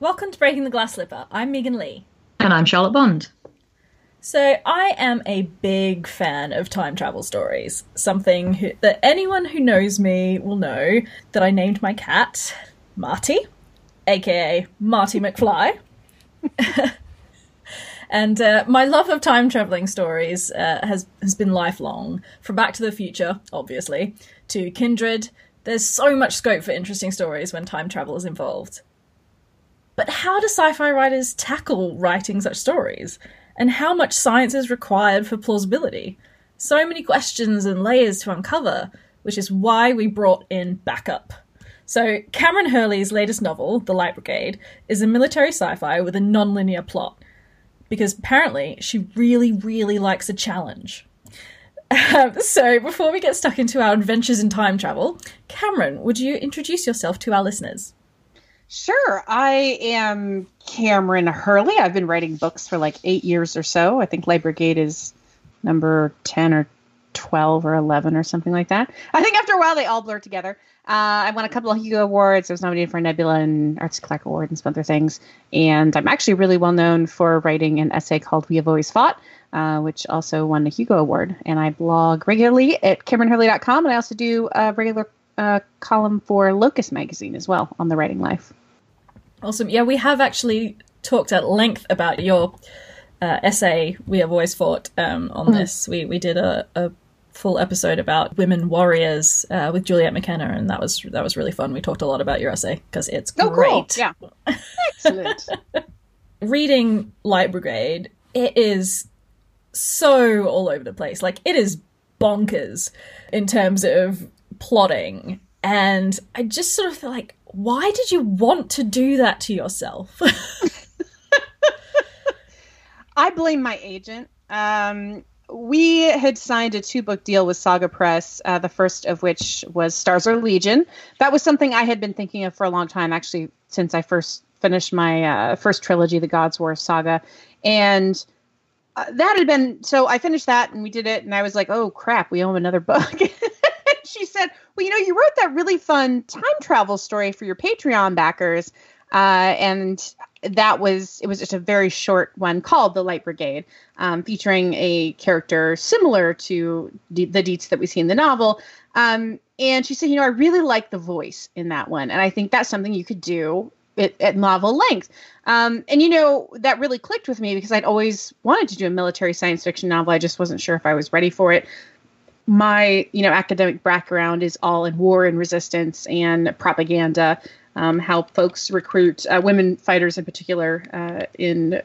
Welcome to Breaking the Glass Slipper. I'm Megan Leigh. And I'm Charlotte Bond. So, I am a big fan of time travel stories. Something who, that anyone who knows me will know that I named my cat Marty, aka Marty McFly. and uh, my love of time traveling stories uh, has has been lifelong. From Back to the Future, obviously, to Kindred. There's so much scope for interesting stories when time travel is involved. But how do sci-fi writers tackle writing such stories? And how much science is required for plausibility? So many questions and layers to uncover, which is why we brought in backup. So, Kameron Hurley's latest novel, The Light Brigade, is a military sci fi with a non linear plot. Because apparently, she really, really likes a challenge. Um, so, before we get stuck into our adventures in time travel, Kameron, would you introduce yourself to our listeners? Sure. I am Kameron Hurley. I've been writing books for like eight years or so. I think Light Brigade is number 10 or 12 or 11 or something like that. I think after a while they all blur together. Uh, I won a couple of Hugo Awards. I was nominated for a Nebula and Arthur Clarke Award and some other things. And I'm actually really well known for writing an essay called We Have Always Fought, uh, which also won a Hugo Award. And I blog regularly at KameronHurley.com. And I also do a regular uh, column for Locus Magazine as well on the Writing Life. Awesome. Yeah, we have actually talked at length about your uh, essay. We have always fought um, on mm-hmm. this. We we did a, a, full episode about women warriors uh, with Juliet McKenna, and that was that was really fun. We talked a lot about your essay because it's oh, great. Cool. Yeah, excellent. Reading Light Brigade, it is so all over the place. Like it is bonkers in terms of plotting, and I just sort of feel like why did you want to do that to yourself? I blame my agent. Um, we had signed a two book deal with Saga Press, uh, the first of which was Stars Are Legion. That was something I had been thinking of for a long time, actually, since I first finished my uh, first trilogy, the God's War saga. And uh, that had been so I finished that and we did it, and I was like, oh crap, we owe another book. she said, Well, you know, you wrote that really fun time travel story for your Patreon backers. Uh, and that was it was just a very short one called the light brigade um, featuring a character similar to the Dietz that we see in the novel. Um, and she said you know i really like the voice in that one and i think that's something you could do at, at novel length. Um, and you know that really clicked with me because i'd always wanted to do a military science fiction novel. I just wasn't sure if i was ready for it my you know academic background is all in war and resistance and propaganda um, how folks recruit uh, women fighters in particular uh, in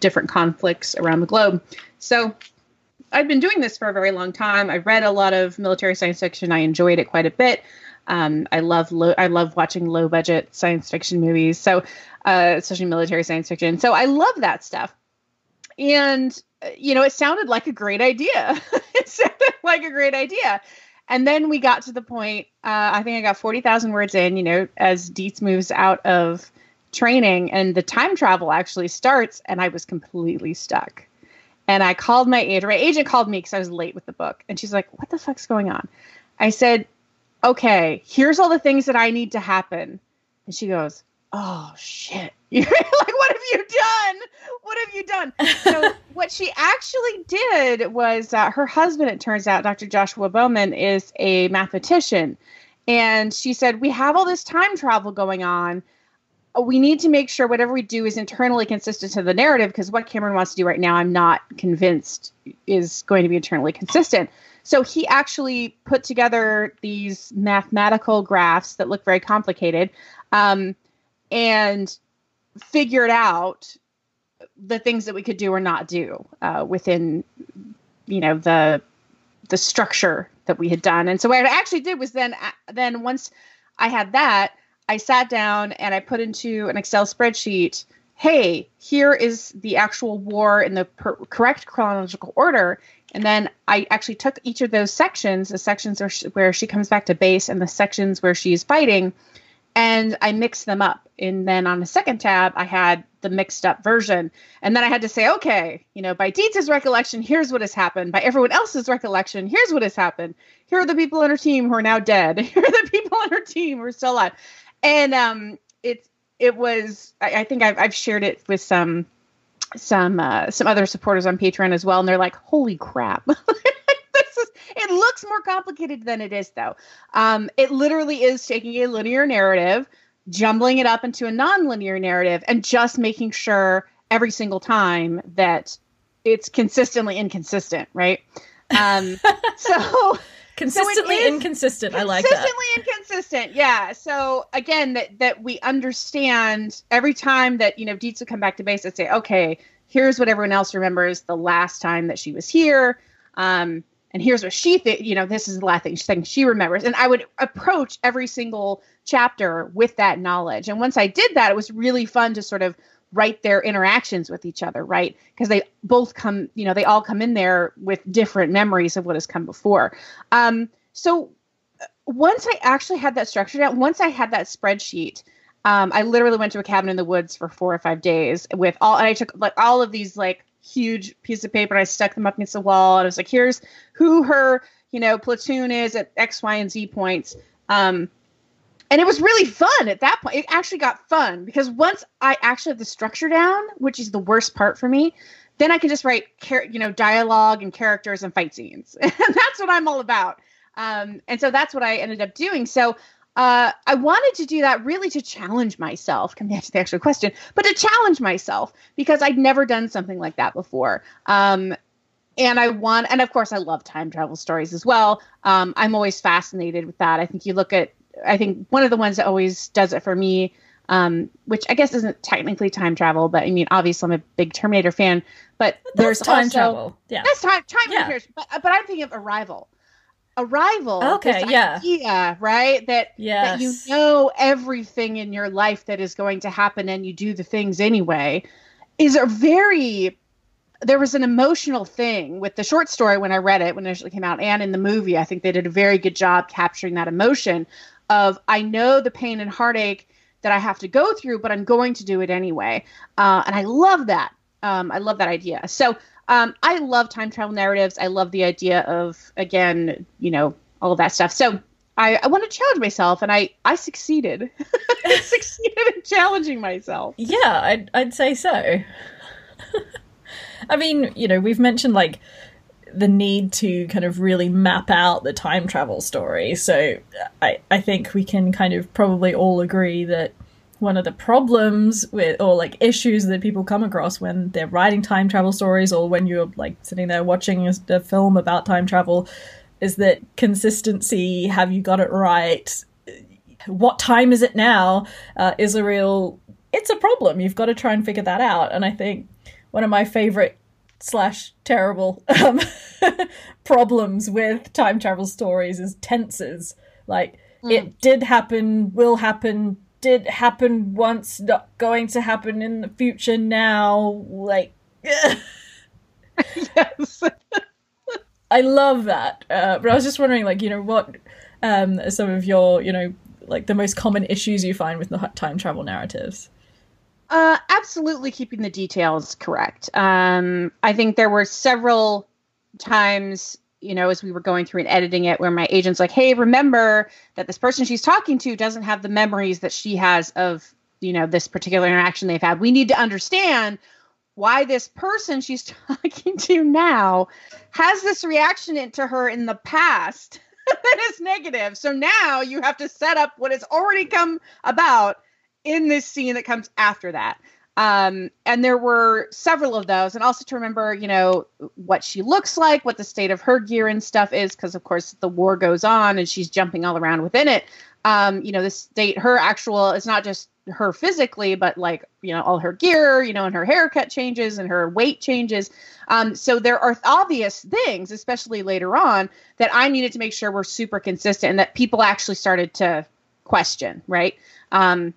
different conflicts around the globe. So i've been doing this for a very long time. I've read a lot of military science fiction. I enjoyed it quite a bit. Um, i love i love watching low budget science fiction movies so uh, especially military science fiction. So i love that stuff and you know, it sounded like a great idea. it sounded like a great idea. And then we got to the point, uh, I think I got 40,000 words in, you know, as Dietz moves out of training and the time travel actually starts, and I was completely stuck. And I called my agent. My agent called me because I was late with the book. And she's like, What the fuck's going on? I said, Okay, here's all the things that I need to happen. And she goes, Oh shit. You're like, what have you done? What have you done? So, what she actually did was uh, her husband, it turns out, Dr. Joshua Bowman, is a mathematician. And she said, We have all this time travel going on. We need to make sure whatever we do is internally consistent to the narrative because what Kameron wants to do right now, I'm not convinced is going to be internally consistent. So he actually put together these mathematical graphs that look very complicated um, and figured out the things that we could do or not do uh, within you know the the structure that we had done. And so what i actually did was then uh, then once i had that i sat down and i put into an excel spreadsheet hey here is the actual war in the per- correct chronological order. And then i actually took each of those sections the sections where she, where she comes back to base and the sections where she's fighting and I mixed them up. And then on the second tab, I had the mixed up version. And then I had to say, okay, you know, by Dietz' recollection, here's what has happened. By everyone else's recollection, here's what has happened. Here are the people on her team who are now dead. Here are the people on her team who are still alive. And um, it's it was. I, I think I've, I've shared it with some some uh, some other supporters on Patreon as well, and they're like, "Holy crap!" It looks more complicated than it is, though. Um, it literally is taking a linear narrative, jumbling it up into a non-linear narrative, and just making sure every single time that it's consistently inconsistent, right? Um, so consistently so inconsistent. I like that. Consistently inconsistent. Yeah. So again, that that we understand every time that you know Dietz would come back to base and say, okay, here's what everyone else remembers the last time that she was here. Um, and here's what she th- you know this is the last thing, thing she remembers and i would approach every single chapter with that knowledge and once i did that it was really fun to sort of write their interactions with each other, right? Because they both come, you know, they all come in there with different memories of what has come before. Um, so uh, once I actually had that structured out, once I had that spreadsheet, um, I literally went to a cabin in the woods for four or five days with all, and I took like all of these like huge piece of paper and I stuck them up against the wall. And I was like, here's who her, you know, platoon is at X, Y, and Z points. Um, and it was really fun at that point. It actually got fun because once I actually have the structure down, which is the worst part for me, then I can just write, you know, dialogue and characters and fight scenes, and that's what I'm all about. Um, and so that's what I ended up doing. So uh, I wanted to do that really to challenge myself. Come back to the actual question, but to challenge myself because I'd never done something like that before. Um, and I want, and of course, I love time travel stories as well. Um, I'm always fascinated with that. I think you look at I think one of the ones that always does it for me, um, which I guess isn't technically time travel, but I mean, obviously I'm a big Terminator fan. But that's there's time also, travel. Yeah, that's time time yeah. But but I'm thinking of Arrival. Arrival. Okay. Yeah. Idea, right? That yes. that you know everything in your life that is going to happen, and you do the things anyway, is a very there was an emotional thing with the short story when I read it when it initially came out, and in the movie. I think they did a very good job capturing that emotion of I know the pain and heartache that I have to go through, but I'm going to do it anyway. Uh, and I love that. Um, I love that idea. So um, I love time travel narratives. I love the idea of again, you know, all of that stuff. So I, I want to challenge myself, and I I succeeded. I succeeded in challenging myself. Yeah, I'd I'd say so. I mean, you know, we've mentioned like the need to kind of really map out the time travel story. So I, I think we can kind of probably all agree that one of the problems with or like issues that people come across when they're writing time travel stories or when you're like sitting there watching a, film about time travel is that consistency have you got it right what time is it now uh, is a real it's a problem you've got to try and figure that out and i think one of my favorite slash terrible um, problems with time travel stories is tenses. Like mm. it did happen, will happen, did happen once, not going to happen in the future now. Like, yes. I love that. Uh, but I was just wondering, like, you know, what um, some of your, you know, like the most common issues you find with the time travel narratives? Uh, absolutely keeping the details correct. Um, I think there were several times, you know, as we were going through and editing it, where my agent's like, "Hey, remember that this person she's talking to doesn't have the memories that she has of, you know, this particular interaction they've had. We need to understand why this person she's talking to now has this reaction into her in the past that is negative. So now you have to set up what has already come about in this scene that comes after that. Um, and there were several of those, and also to remember, you know, what she looks like, what the state of her gear and stuff is, because of course the war goes on and she's jumping all around within it. Um, you know, the state, her actual, it's not just her physically, but like, you know, all her gear, you know, and her haircut changes and her weight changes. Um, so there are obvious things, especially later on, that I needed to make sure were super consistent and that people actually started to question, right? Um,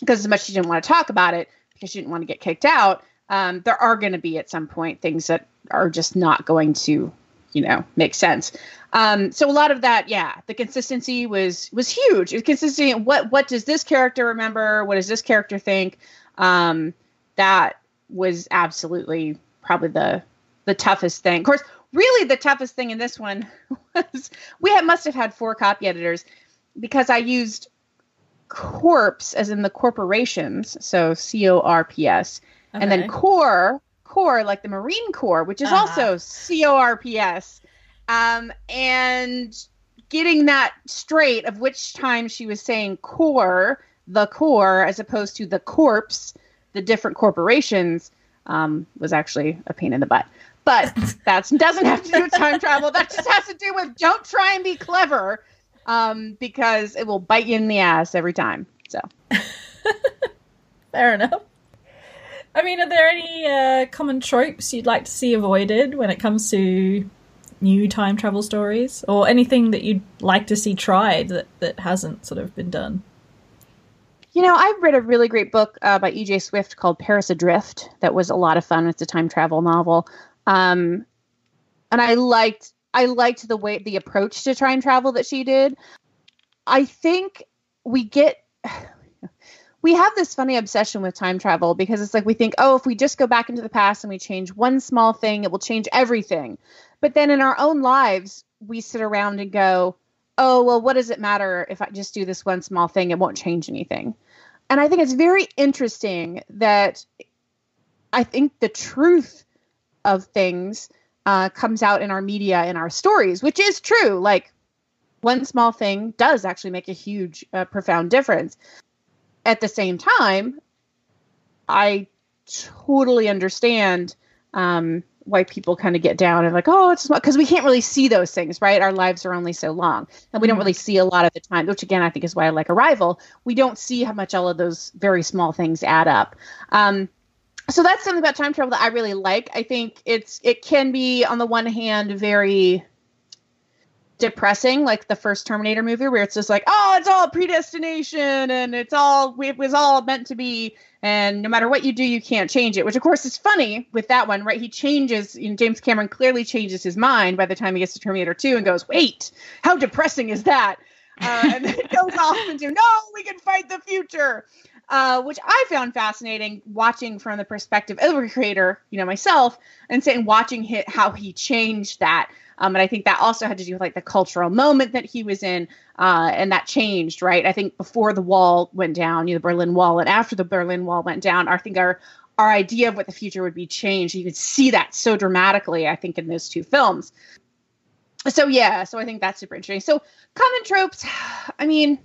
because as much as she didn't want to talk about it because she didn't want to get kicked out, um, there are going to be at some point things that are just not going to, you know, make sense. Um, so a lot of that, yeah, the consistency was was huge. Consistency. What what does this character remember? What does this character think? Um, that was absolutely probably the the toughest thing. Of course, really the toughest thing in this one was we have, must have had four copy editors because I used corpse as in the corporations, so C O R P S, okay. and then core, core like the Marine Corps, which is uh-huh. also C O R P S. Um, and getting that straight of which time she was saying core, the core, as opposed to the corpse, the different corporations, um, was actually a pain in the butt. But that doesn't have to do with time travel. That just has to do with don't try and be clever um, because it will bite you in the ass every time. So, fair enough. I mean, are there any uh, common tropes you'd like to see avoided when it comes to new time travel stories, or anything that you'd like to see tried that that hasn't sort of been done? You know, I've read a really great book uh, by E.J. Swift called Paris Adrift. That was a lot of fun. It's a time travel novel, um, and I liked I liked the way the approach to time travel that she did. I think we get we have this funny obsession with time travel because it's like we think, oh, if we just go back into the past and we change one small thing, it will change everything. But then in our own lives, we sit around and go, oh, well, what does it matter if I just do this one small thing? It won't change anything. And I think it's very interesting that I think the truth of things uh, comes out in our media in our stories, which is true. Like one small thing does actually make a huge, uh, profound difference. At the same time, I totally understand um, why people kind of get down and like, oh, it's because we can't really see those things, right? Our lives are only so long, and we don't mm-hmm. really see a lot of the time. Which again, I think is why I like Arrival. We don't see how much all of those very small things add up. Um, so that's something about time travel that I really like. I think it's it can be on the one hand very depressing, like the first Terminator movie, where it's just like, oh, it's all predestination and it's all it was all meant to be, and no matter what you do, you can't change it. Which of course is funny with that one, right? He changes. You know, James Cameron clearly changes his mind by the time he gets to Terminator Two and goes, wait, how depressing is that? Uh, and then it goes off into no, we can fight the future uh, which I found fascinating watching from the perspective of a creator, you know, myself, and saying watching hit how he changed that. Um, and I think that also had to do with like the cultural moment that he was in, uh, and that changed, right? I think before the wall went down, you know, the Berlin Wall, and after the Berlin Wall went down, I think our our idea of what the future would be changed. You could see that so dramatically, I think, in those two films. So yeah, so I think that's super interesting. So common tropes, I mean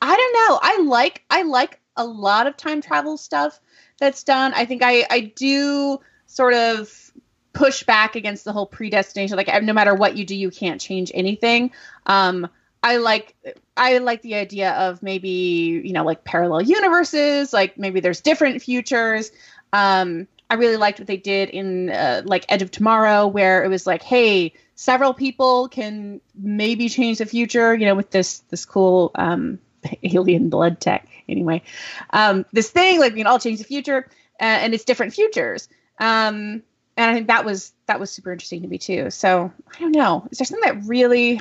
I don't know. I like I like a lot of time travel stuff that's done. I think I I do sort of push back against the whole predestination. Like no matter what you do, you can't change anything. Um, I like I like the idea of maybe you know like parallel universes. Like maybe there's different futures. Um, I really liked what they did in uh, like Edge of Tomorrow, where it was like, hey, several people can maybe change the future. You know, with this this cool um, alien blood tech anyway. Um, this thing like we can all change the future, uh, and it's different futures. Um, and I think that was that was super interesting to me too. So I don't know. Is there something that really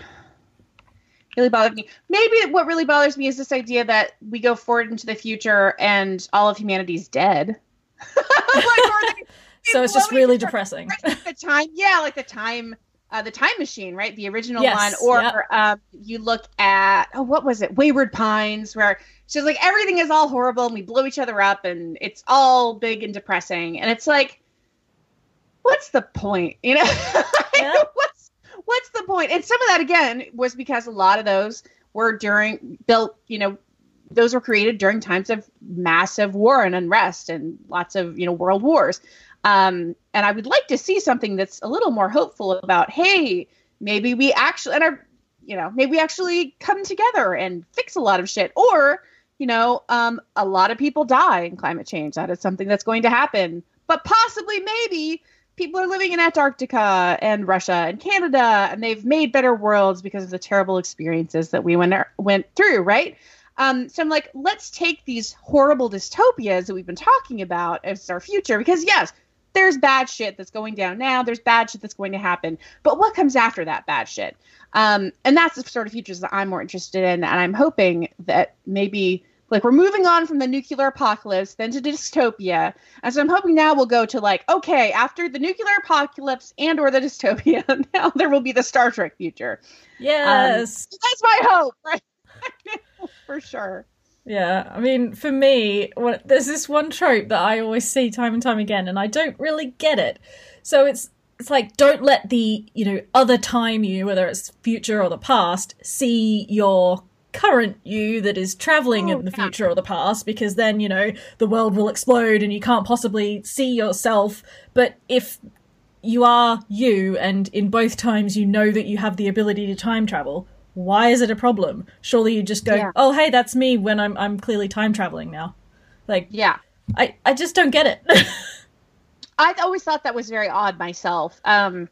really bothered me? Maybe what really bothers me is this idea that we go forward into the future and all of humanity's dead. like, so it's just really depressing. The time, yeah, like the time uh, the Time Machine, right? The original yes, one, or yep. um, you look at oh, what was it? Wayward Pines, where she's like everything is all horrible and we blow each other up and it's all big and depressing, and it's like, what's the point? You know, yeah. what's what's the point? And some of that again was because a lot of those were during built, you know, those were created during times of massive war and unrest and lots of you know world wars um, and I would like to see something that's a little more hopeful about, hey, maybe we actually, and our, you know, maybe we actually come together and fix a lot of shit. Or, you know, um, a lot of people die in climate change. That is something that's going to happen. But possibly, maybe people are living in Antarctica and Russia and Canada, and they've made better worlds because of the terrible experiences that we went went through, right? Um, so I'm like, let's take these horrible dystopias that we've been talking about as our future, because yes, there's bad shit that's going down now. There's bad shit that's going to happen. But what comes after that bad shit? Um, and that's the sort of futures that I'm more interested in. And I'm hoping that maybe like we're moving on from the nuclear apocalypse then to dystopia. And so I'm hoping now we'll go to like, okay, after the nuclear apocalypse and or the dystopia, now there will be the Star Trek future. Yes. Um, that's my hope, right? for sure. Yeah, I mean, for me, there's this one trope that I always see time and time again, and I don't really get it. So it's it's like don't let the you know other time you, whether it's future or the past, see your current you that is traveling oh, in the yeah. future or the past, because then you know the world will explode and you can't possibly see yourself. But if you are you, and in both times you know that you have the ability to time travel, why is it a problem? Surely you just go, yeah. "Oh, hey, that's me when I'm I'm clearly time traveling now." Like, yeah, I I just don't get it. I always thought that was very odd myself. Um,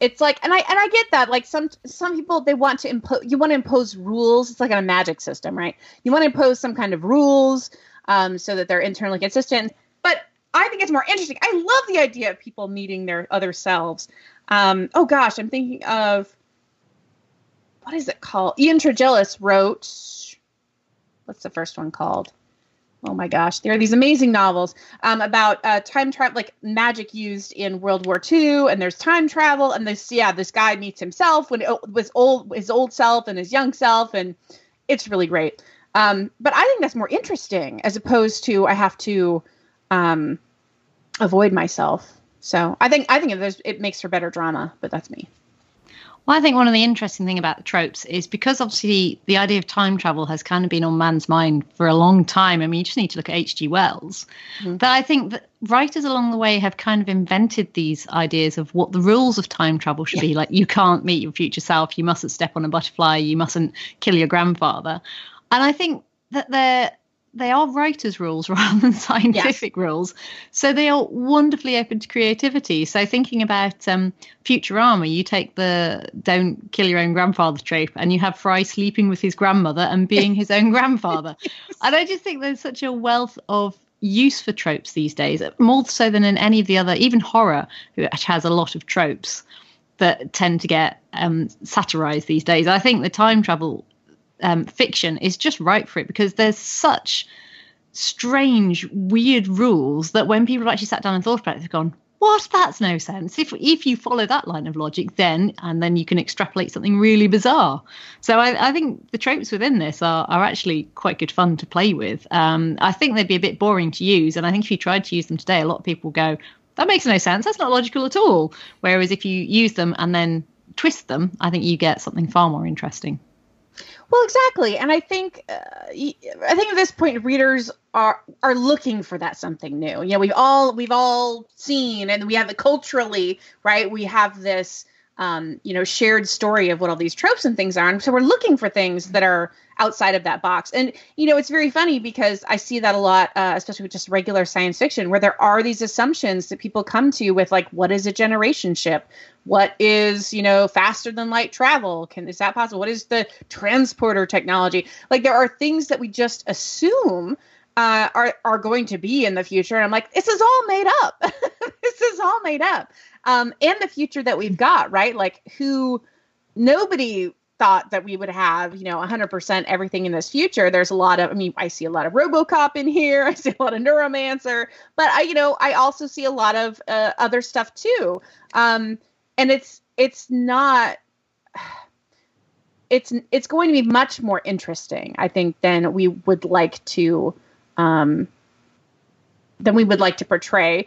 it's like, and I and I get that. Like some some people, they want to impose. You want to impose rules. It's like a magic system, right? You want to impose some kind of rules um, so that they're internally consistent. But I think it's more interesting. I love the idea of people meeting their other selves. Um, oh gosh, I'm thinking of what is it called? Ian Tregillis wrote. What's the first one called? Oh my gosh, there are these amazing novels um, about uh, time travel, like magic used in World War II, and there's time travel, and this yeah, this guy meets himself when it was old, his old self and his young self, and it's really great. Um, but I think that's more interesting as opposed to I have to um, avoid myself. So I think I think it, it makes for better drama, but that's me. Well, I think one of the interesting thing about the tropes is because obviously the idea of time travel has kind of been on man's mind for a long time. I mean, you just need to look at H.G. Wells. Mm-hmm. That I think that writers along the way have kind of invented these ideas of what the rules of time travel should yeah. be. Like, you can't meet your future self, you mustn't step on a butterfly, you mustn't kill your grandfather. And I think that they're they are writers' rules rather than scientific yes. rules. So they are wonderfully open to creativity. So thinking about um, Futurama, you take the "don't kill your own grandfather" trope, and you have Fry sleeping with his grandmother and being his own grandfather. yes. And I just think there's such a wealth of use for tropes these days, more so than in any of the other, even horror, which has a lot of tropes that tend to get um, satirized these days. I think the time travel um, fiction is just right for it because there's such strange, weird rules that when people have actually sat down and thought about it, they've gone, "What? That's no sense." If if you follow that line of logic, then and then you can extrapolate something really bizarre. So I, I think the tropes within this are are actually quite good fun to play with. Um, I think they'd be a bit boring to use, and I think if you tried to use them today, a lot of people go, "That makes no sense. That's not logical at all." Whereas if you use them and then twist them, I think you get something far more interesting. Well, exactly, and I think uh, I think at this point readers are are looking for that something new. You know, we've all we've all seen, and we have it culturally right. We have this um, you know, shared story of what all these tropes and things are. And so we're looking for things that are outside of that box. And, you know, it's very funny because I see that a lot, uh, especially with just regular science fiction, where there are these assumptions that people come to with, like, what is a generation ship? What is, you know, faster than light travel? Can is that possible? What is the transporter technology? Like, there are things that we just assume uh, are are going to be in the future. And I'm like, this is all made up. this is all made up um, and the future that we've got, right? Like who nobody thought that we would have, you know, 100% everything in this future. There's a lot of, I mean, I see a lot of RoboCop in here. I see a lot of Neuromancer, but I, you know, I also see a lot of uh, other stuff too. Um, and it's it's not. It's it's going to be much more interesting, I think, than we would like to um, than we would like to portray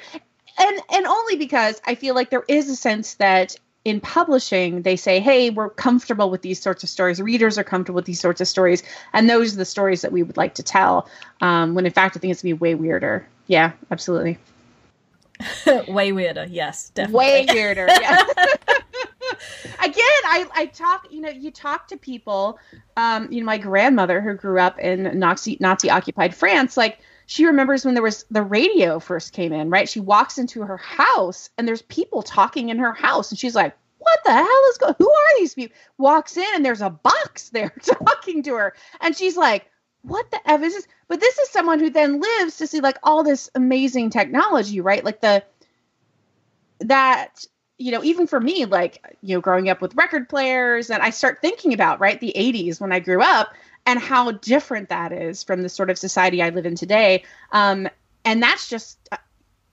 and and only because I feel like there is a sense that in publishing they say, "Hey, we're comfortable with these sorts of stories. Readers are comfortable with these sorts of stories, and those are the stories that we would like to tell." Um, when in fact, I think it's gonna be way weirder. Yeah, absolutely. way weirder. Yes, definitely. Way weirder. Yeah. Again, I, I talk, you know, you talk to people, um, you know, my grandmother who grew up in Nazi Nazi occupied France, like she remembers when there was the radio first came in, right? She walks into her house and there's people talking in her house and she's like, what the hell is going who are these people walks in and there's a box there talking to her and she's like what the f is this? But this is someone who then lives to see like all this amazing technology right? Like the that you know even for me like you know growing up with record players and i start thinking about right the 80s when i grew up and how different that is from the sort of society I live in today. Um, and that's just, uh,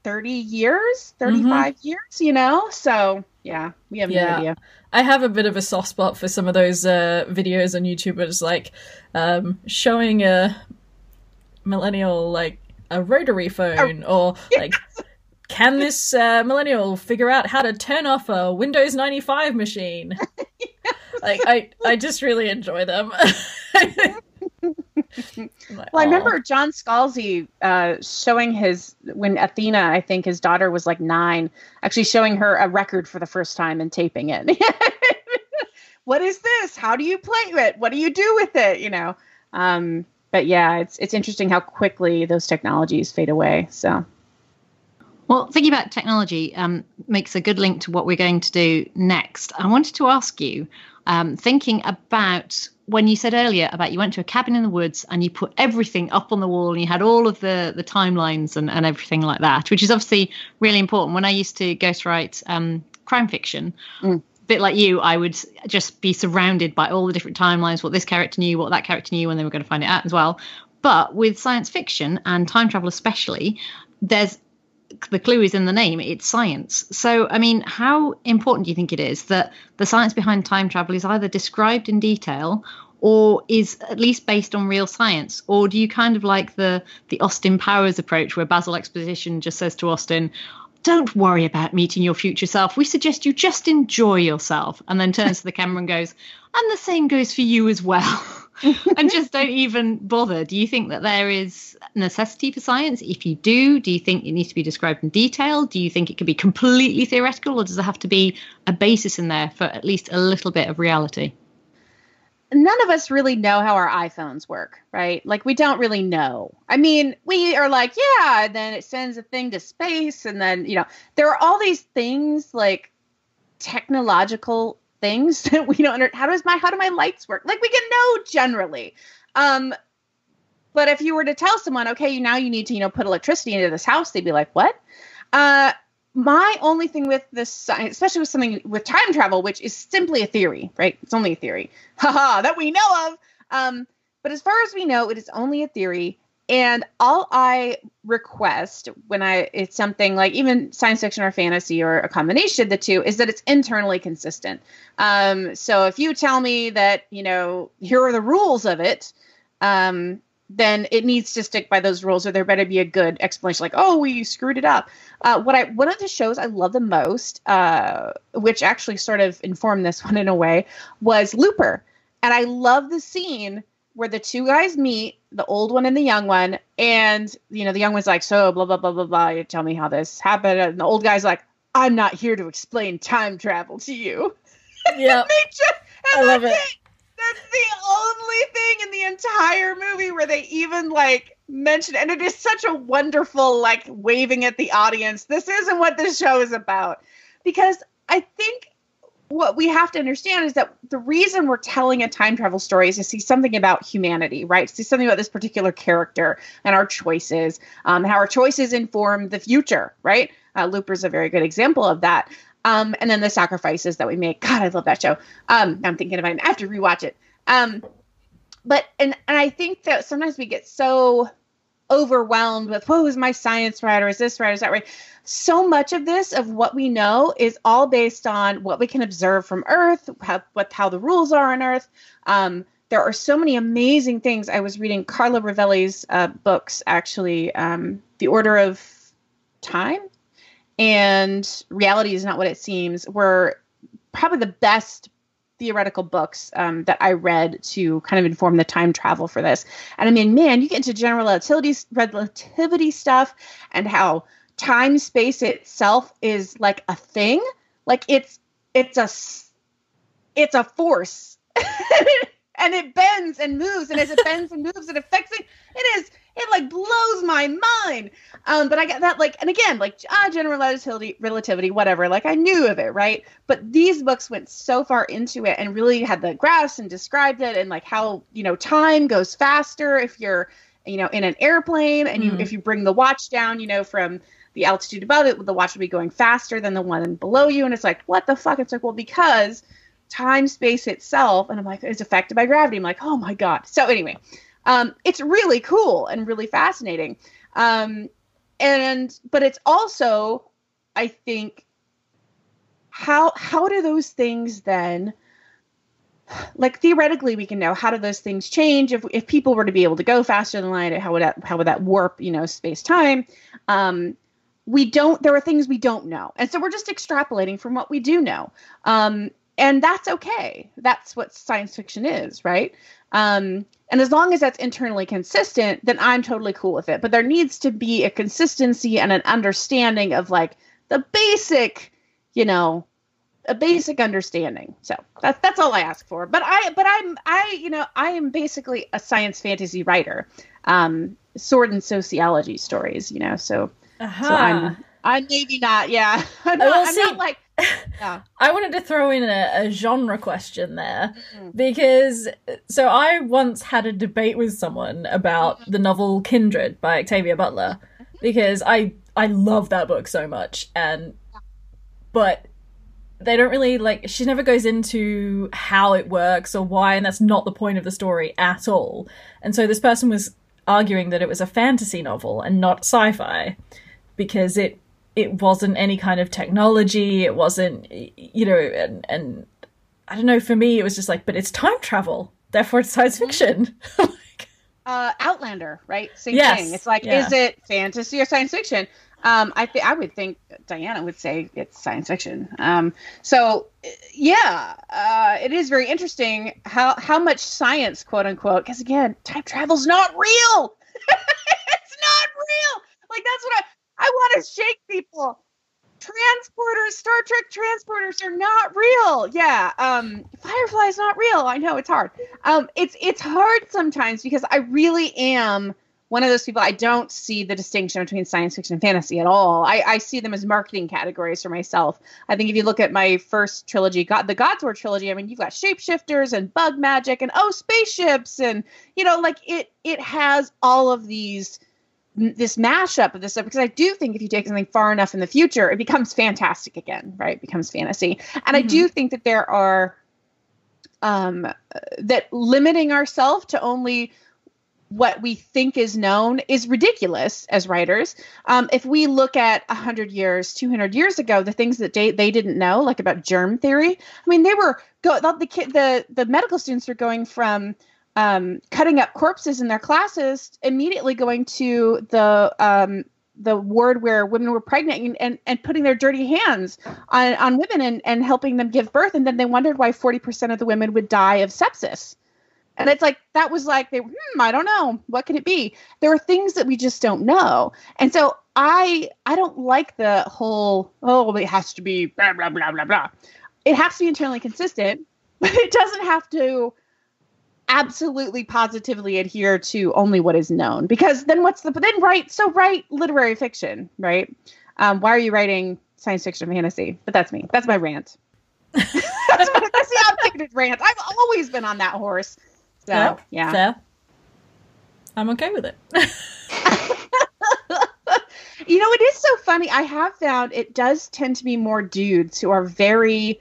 30 years, 35 years, you know? So, yeah, we have Yeah. no idea. I have a bit of a soft spot for some of those uh, videos on YouTube where it's like um, showing a millennial like a rotary phone or like can this uh, millennial figure out how to turn off a Windows 95 machine? Like I I just really enjoy them. Well, I remember John Scalzi uh, showing his when Athena, I think his daughter was like nine, actually showing her a record for the first time and taping it. what is this? How do you play it? What do you do with it? You know. Um, but yeah, it's it's interesting how quickly those technologies fade away. So Well, thinking about technology um, makes a good link to what we're going to do next. I wanted to ask you, um, thinking about when you said earlier about you went to a cabin in the woods and you put everything up on the wall and you had all of the the timelines and, and everything like that, which is obviously really important. When I used to ghostwrite um, crime fiction, Mm. bit like you, I would just be surrounded by all the different timelines, what this character knew, what that character knew, and they were going to find it out as well. But with science fiction and time travel, especially, there's the clue is in the name it's science. So i mean how important do you think it is that the science behind time travel is either described in detail or is at least based on real science? Or do you kind of like the the austin powers approach where basil exposition just says to austin don't worry about meeting your future self we suggest you just enjoy yourself and then turns to the camera and goes and the same goes for you as well and just don't even bother. Do you think that there is necessity for science? If you do, do you think it needs to be described in detail? Do you think it could be completely theoretical, or does there have to be a basis in there for at least a little bit of reality? None of us really know how our iPhones work, right? Like we don't really know. I mean, we are like, yeah, and then it sends a thing to space, and then you know, there are all these things like technological things that we don't under how does my how do my lights work? Like we can know generally. Um but if you were to tell someone, okay, you now you need to, you know, put electricity into this house, they'd be like, what? Uh my only thing with this science, especially with something with time travel, which is simply a theory, right? It's only a theory, haha, that we know of. Um, but as far as we know, it is only a theory. And all I request when I it's something like even science fiction or fantasy or a combination of the two is that it's internally consistent. Um, so if you tell me that you know here are the rules of it, um, then it needs to stick by those rules, or there better be a good explanation, like oh we screwed it up. Uh, what I one of the shows I love the most, uh, which actually sort of informed this one in a way, was Looper, and I love the scene where the two guys meet, the old one and the young one, and you know the young one's like, so blah blah blah blah blah. You tell me how this happened, and the old guy's like, I'm not here to explain time travel to you. yeah, I love that's it. That's the only thing in the entire movie where they even like mention, and it is such a wonderful like waving at the audience. This isn't what this show is about, because I think what we have to understand is that the reason we're telling a time travel story is to see something about humanity, right? See something about this particular character and our choices, um, how our choices inform the future, right? Uh, Looper's a very good example of that. Um, and then the sacrifices that we make. God, I love that show. Um, I'm thinking about it. I have to rewatch it. Um, but and and I think that sometimes we get so overwhelmed with, "Whoa, is my science right, or is this right, is that right?" So much of this, of what we know, is all based on what we can observe from Earth, how what how the rules are on Earth. Um, there are so many amazing things. I was reading Carlo Rovelli's uh, books, actually, um, The Order of Time and Reality is Not What It Seems, were probably the best theoretical books um, that I read to kind of inform the time travel for this. And I mean, man, you get into general relativity, relativity stuff and how time space itself is like a thing. Like it's it's a it's a force. and it bends and moves and as it bends and moves it affects it it is it like blows my mind. Um but i got that like and again like ah general relativity relativity whatever like i knew of it right? But these books went so far into it and really had the graphs and described it and like how you know time goes faster if you're you know in an airplane and you Mm. if you bring the watch down you know from the altitude above it the watch will be going faster than the one below you. And it's like what the fuck? It's like well because time space itself and i'm like it's affected by gravity. I'm like oh my god. So anyway um, it's really cool and really fascinating. Um, and but it's also i think how how do those things then like theoretically we can know how do those things change if if people were to be able to go faster than light how would that how would that warp you know space time um we don't there are things we don't know. And so we're just extrapolating from what we do know. Um and that's okay that's what science fiction is right um and as long as that's internally consistent then i'm totally cool with it but there needs to be a consistency and an understanding of like the basic you know a basic understanding. So that's that's all I ask for. But I but I'm I you know I am basically a science fantasy writer, um, sword and sociology stories. You know, so uh-huh. so I'm I'm maybe not. Yeah, I'm not, I'm not like. Yeah. I wanted to throw in a, a genre question there mm-hmm. because so I once had a debate with someone about mm-hmm. the novel Kindred by Octavia Butler because I I love that book so much and but they don't really like she never goes into how it works or why and that's not the point of the story at all and so this person was arguing that it was a fantasy novel and not sci-fi because it it wasn't any kind of technology it wasn't you know and and i don't know for me it was just like but it's time travel therefore it's science mm-hmm. fiction uh outlander right same yes. thing it's like yeah. is it fantasy or science fiction um, I think I would think Diana would say it's science fiction. Um, so yeah, uh, it is very interesting how how much science, quote unquote, because again, time travel's not real. it's not real. Like that's what I I want to shake people. Transporters, Star Trek transporters are not real. Yeah, um, Firefly's not real. I know it's hard. Um, it's it's hard sometimes because I really am one of those people I don't see the distinction between science fiction and fantasy at all. I, I, see them as marketing categories for myself. I think if you look at my first trilogy, God, the God's War trilogy, I mean, you've got shapeshifters and bug magic and oh, spaceships and you know, like it it has all of these this mashup of this stuff because I do think if you take something far enough in the future, it becomes fantastic again, right? It becomes fantasy, and mm-hmm. I do think that there are um, that limiting ourselves to only what we think is known is ridiculous as writers. Um, if we look at 100 years, 200 years ago, the things that they, they didn't know, like about germ theory, I mean, they were go the the the medical students were going from um, cutting up corpses in their classes immediately going to the um, the ward where women were pregnant and, and, and putting their dirty hands on, on women and, and helping them give birth. And then they wondered why 40% of the women would die of sepsis. And it's like that was like they hmm, I don't know. What could it be? There are things that we just don't know. And so I I don't like the whole oh it has to be blah blah blah blah blah. It has to be internally consistent, but it doesn't have to absolutely positively adhere to only what is known because then what's the then write so write literary fiction right um, why are you writing science fiction fantasy but that's me that's my rant that's, that's the outdated rant i've always been on that horse so, yeah. yeah. Fair. I'm okay with it. you know, it is so funny. I have found it does tend to be more dudes who are very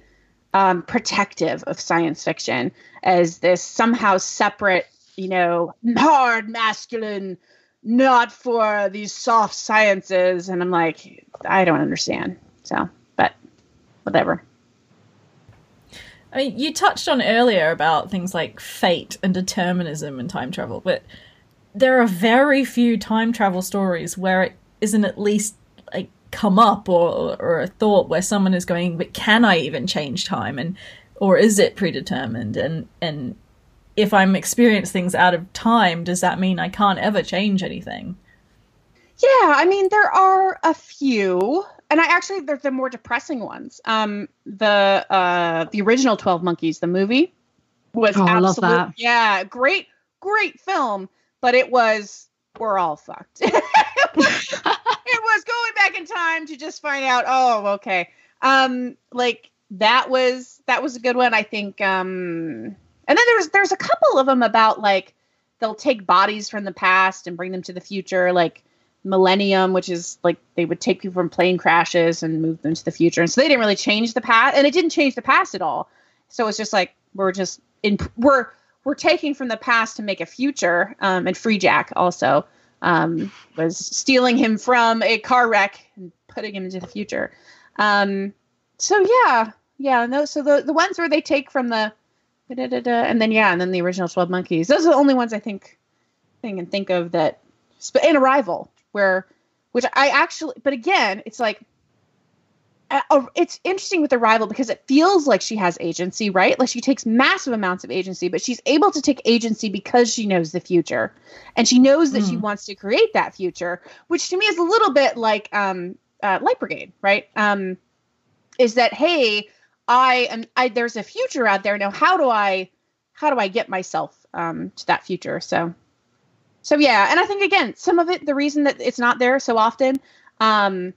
um, protective of science fiction as this somehow separate, you know, hard masculine, not for these soft sciences. And I'm like, I don't understand. So, but whatever. I mean, you touched on earlier about things like fate and determinism and time travel, but there are very few time travel stories where it isn't at least come up or or a thought where someone is going, but can I even change time and or is it predetermined and and if I'm experiencing things out of time, does that mean I can't ever change anything? Yeah, I mean there are a few and I actually they're the more depressing ones. Um, the uh, the original Twelve Monkeys, the movie, was oh, absolutely yeah, great, great film, but it was we're all fucked. in time to just find out. Oh, okay. Um, like that was that was a good one. I think. Um, and then there's there's a couple of them about like they'll take bodies from the past and bring them to the future, like millennium, which is like they would take people from plane crashes and move them to the future. And so they didn't really change the past, and it didn't change the past at all. So it's just like we're just in we're we're taking from the past to make a future. Um, and Freejack also. Um, was stealing him from a car wreck and putting him into the future. Um, so yeah, yeah. No, so the the ones where they take from the and then yeah, and then the original Twelve Monkeys. Those are the only ones I think thing and think of that. In Arrival, where which I actually, but again, it's like it's interesting with Arrival because it feels like she has agency, right? Like she takes massive amounts of agency, but she's able to take agency because she knows the future, and she knows that mm. she hmm. wants to create that future, which to me is a little bit like um, uh, Light Brigade, right? Um, is that hey, I am I there's a future out there now. How do I how do I get myself um, to that future? So so yeah, and I think again, some of it, the reason that it's not there so often, um,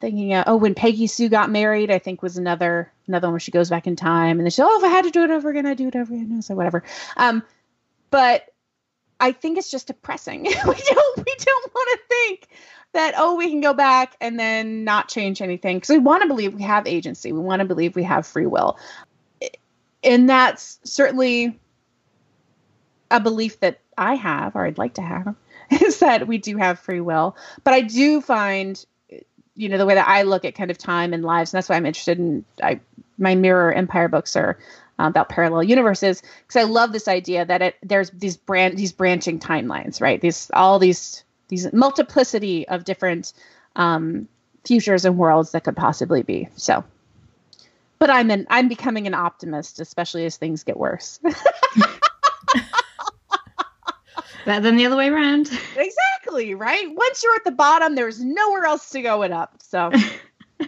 thinking, uh, oh, when Peggy Sue got married, I think was another another one where she goes back in time, and then she, oh, if I had to do it over again, I'd do it over again. So whatever. Um, but I think it's just depressing. we don't we don't want to think that oh we can go back and then not change anything because we want to believe we have agency. We want to believe we have free will, and that's certainly a belief that I have, or I'd like to have, is that we do have free will. But I do find, you know, the way that I look at kind of time and lives, and that's why I'm interested in I, my Mirror Empire books are uh, about parallel universes because I love this idea that it there's these brand these branching timelines, right? These all these these multiplicity of different um, futures and worlds that could possibly be. So, but I'm an I'm becoming an optimist, especially as things get worse. Better than the other way around. Exactly, right? Once you're at the bottom, there's nowhere else to go it up. So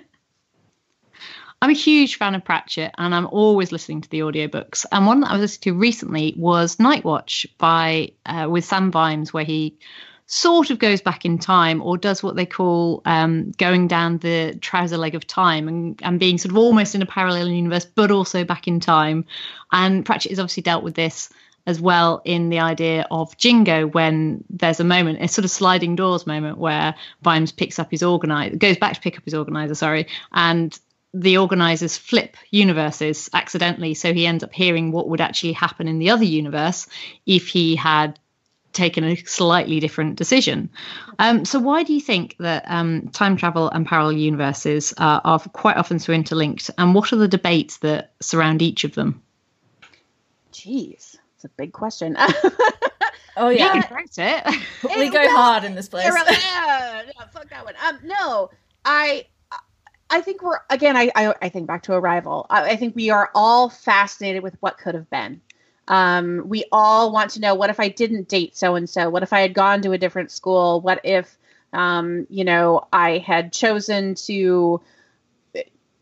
I'm a huge fan of Pratchett and I'm always listening to the audiobooks. And one that I was listening to recently was Night Watch by uh, with Sam Vimes, where he sort of goes back in time or does what they call um, going down the trouser leg of time and, and being sort of almost in a parallel universe, but also back in time. And Pratchett has obviously dealt with this as well in the idea of Jingo when there's a moment, a sort of sliding doors moment where Vimes picks up his organizer, goes back to pick up his organizer, sorry, and the organizers flip universes accidentally. So he ends up hearing what would actually happen in the other universe if he had taken a slightly different decision. Um, so, why do you think that um, time travel and parallel universes are quite often so interlinked? And what are the debates that surround each of them? Jeez. It's a big question. oh yeah, yeah. it. we go hard in this place. Yeah, yeah, fuck that one. Um, no, I, I think we're again. I, I, I think back to Arrival. I, I think we are all fascinated with what could have been. Um, we all want to know what if I didn't date so and so? What if I had gone to a different school? What if, um, you know, I had chosen to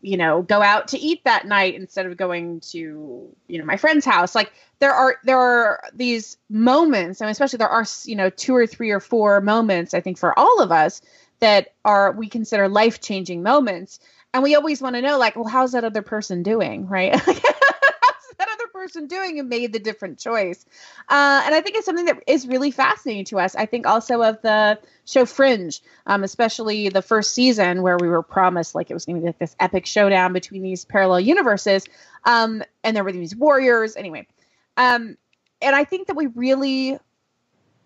you know go out to eat that night instead of going to you know my friend's house. Like there are there are these moments and especially there are you know two or three or four moments i think for all of us that are we consider life changing moments. And we always want to know like well how's that other person doing right person doing who made the different choice. Uh, and I think it's something that is really fascinating to us. I think also of the show Fringe, um, especially the first season where we were promised like it was going to be like this epic showdown between these parallel universes. Um, and there were these warriors. Anyway. Um, and I think that we really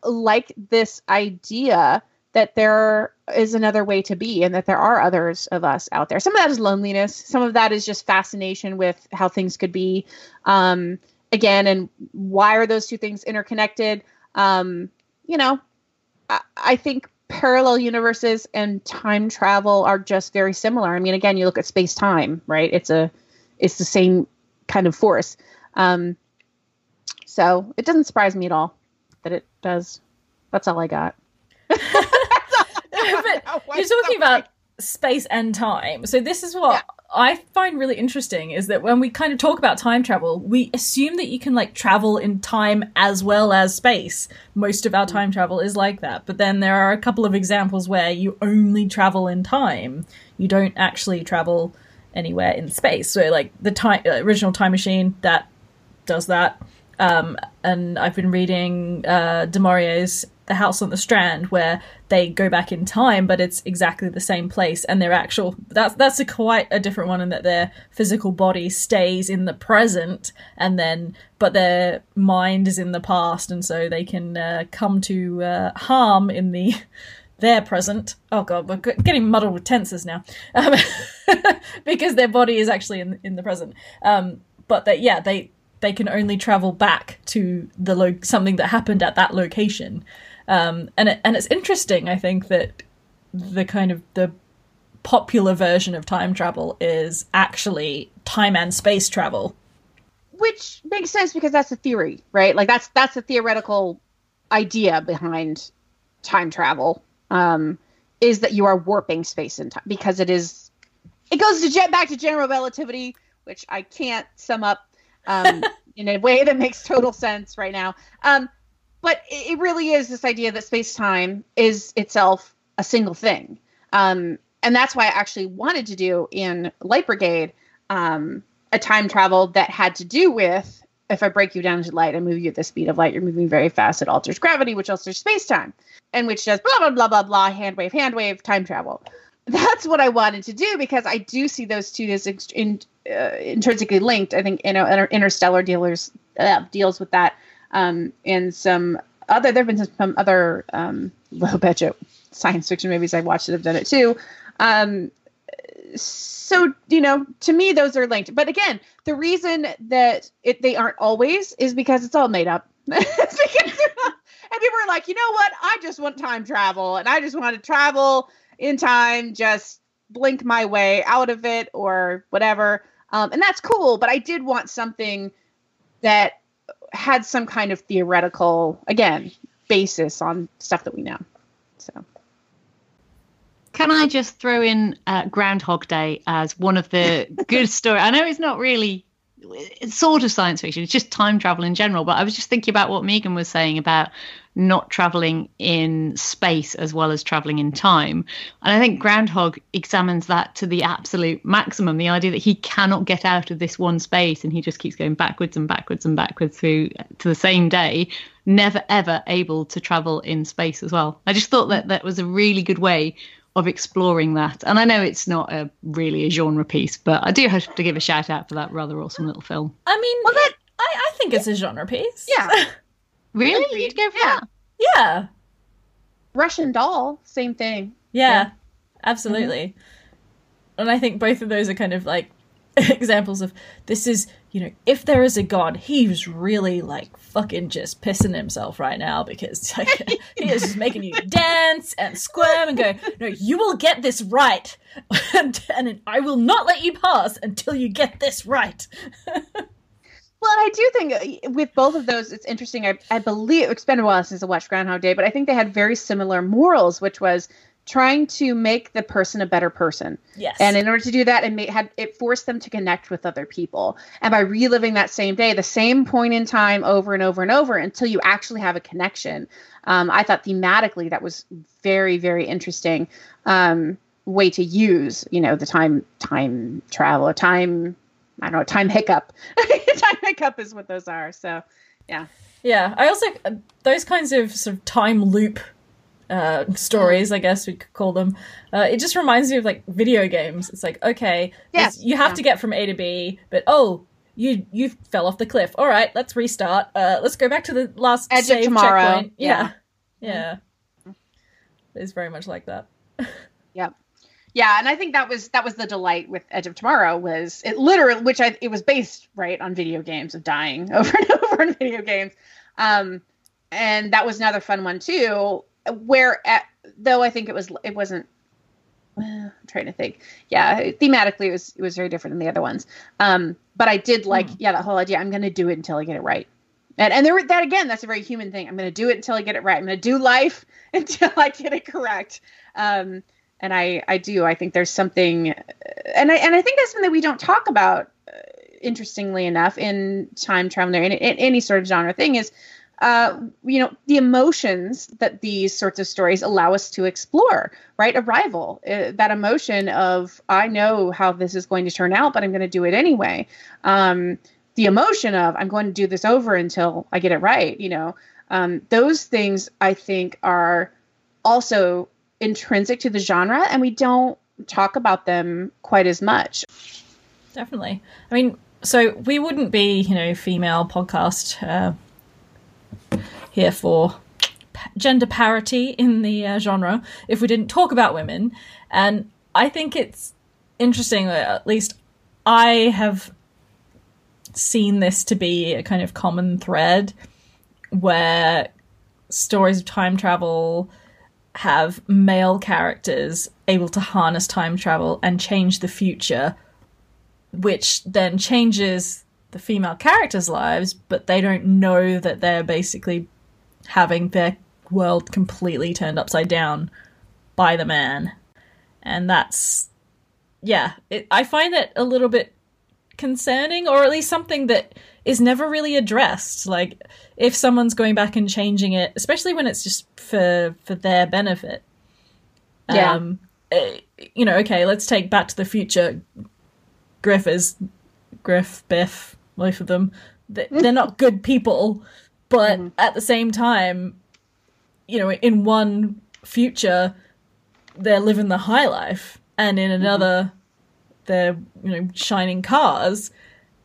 like this idea that there is another way to be and that there are others of us out there. Some of that is loneliness. Some of that is just fascination with how things could be. Um, again, and why are those two things interconnected? Um, you know, I, I think parallel universes and time travel are just very similar. I mean, again, you look at space time, right? It's a, it's the same kind of force. Um, so it doesn't surprise me at all that it does. That's all I got. you're talking about space and time. So this is what yeah. I find really interesting is that when we kind of talk about time travel, we assume that you can like travel in time as well as space. Most of our time travel is like that. But then there are a couple of examples where you only travel in time. You don't actually travel anywhere in space. So like the time uh, original time machine that does that. Um, and I've been reading uh, du Maurier's the house on the Strand where they go back in time, but it's exactly the same place, and their actual that's that's a quite a different one in that their physical body stays in the present, and then but their mind is in the past, and so they can uh, come to uh, harm in the their present. Oh god, we're getting muddled with tenses now, um, because their body is actually in in the present. Um, but that yeah, they they can only travel back to the lo- something that happened at that location. Um, and it, and it's interesting, I think that the kind of the popular version of time travel is actually time and space travel, which makes sense because that's a theory, right? Like that's that's a theoretical idea behind time travel. Um, is that you are warping space and time because it is it goes to jet back to general relativity, which I can't sum up um, in a way that makes total sense right now. Um, but it, really is this idea that space time is itself a single thing. Um, and that's why I actually wanted to do in Light Brigade um, a time travel that had to do with if I break you down to light and move you at the speed of light, you're moving very fast. It alters gravity, which alters space time, and which does blah, blah, blah, blah, blah, hand wave, hand wave, time travel. That's what I wanted to do because I do see those two as in, uh, intrinsically linked. I think you know Inter- Interstellar dealers uh, deals with that, um, and some other there have been some other um, low budget science fiction movies I've watched that have done it too. Um, so you know, to me, those are linked. But again, the reason that it, they aren't always is because it's all made up. and people are like, you know what? I just want time travel, and I just want to travel in time, just blink my way out of it or whatever. Um, and that's cool, but I did want something that had some kind of theoretical, again, basis on stuff that we know. So. Can I just throw in uh, Groundhog Day as one of the good stories? I know it's not really it's sort of science fiction. It's just time travel in general. But I was just thinking about what Megan was saying about not traveling in space as well as traveling in time. And I think Groundhog examines that to the absolute maximum the idea that he cannot get out of this one space and he just keeps going backwards and backwards and backwards through to the same day, never ever able to travel in space as well. I just thought that that was a really good way of exploring that. And I know it's not a really a genre piece, but I do have to give a shout out for that rather awesome little film. I mean, well, that, I, I think it's a genre piece. Yeah. really? You'd go for yeah. that? Yeah. Russian doll, same thing. Yeah, yeah. absolutely. Mm-hmm. And I think both of those are kind of like examples of this is you know if there is a god he's really like fucking just pissing himself right now because like, he is just making you dance and squirm and go no you will get this right and, and i will not let you pass until you get this right well i do think uh, with both of those it's interesting i, I believe it's been a while since i watched groundhog day but i think they had very similar morals which was trying to make the person a better person. Yes. And in order to do that, it made, had it forced them to connect with other people. And by reliving that same day, the same point in time over and over and over until you actually have a connection. Um, I thought thematically that was very very interesting um, way to use you know the time time travel time I don't know time hiccup time hiccup is what those are. So yeah. Yeah, I also those kinds of sort of time loop uh, stories, I guess we could call them. Uh, it just reminds me of like video games. It's like, okay, yes, you have yeah. to get from A to B, but oh, you you fell off the cliff. All right, let's restart. Uh, let's go back to the last Edge save tomorrow. checkpoint. Yeah, yeah, yeah. it's very much like that. yep. Yeah, and I think that was that was the delight with Edge of Tomorrow was it literally, which I it was based right on video games of dying over and over in video games, um, and that was another fun one too where at, though I think it was it wasn't I'm trying to think. Yeah, thematically it was it was very different than the other ones. Um, but I did like mm. yeah that whole idea. I'm going to do it until I get it right. And and there that again that's a very human thing. I'm going to do it until I get it right. I'm going to do life until I get it correct. Um, and I I do I think there's something, and I and I think that's something that we don't talk about. Uh, interestingly enough, in time travel or in, in any sort of genre thing is uh, you know, the emotions that these sorts of stories allow us to explore, right? Arrival, uh, that emotion of, I know how this is going to turn out, but I'm going to do it anyway. Um, the emotion of, I'm going to do this over until I get it right, you know. Um, those things I think are also intrinsic to the genre, and we don't talk about them quite as much. Definitely. I mean, so we wouldn't be, you know, female podcast uh, here for gender parity in the uh, genre if we didn't talk about women. And I think it's interesting at least I have seen this to be a kind of common thread where stories of time travel have male characters able to harness time travel and change the future, which then changes the female characters' lives, but they don't know that they're basically having their world completely turned upside down by the man. And that's, yeah, it, I find that a little bit concerning, or at least something that is never really addressed. Like, if someone's going back and changing it, especially when it's just for for their benefit. Yeah. Um, eh, you know, okay, let's take Back to the Future. Griff is Griff, Biff, both of them. They- They're not good people, but at the same time, you know, in one future, they're living the high life, and in another, they're you know shining cars,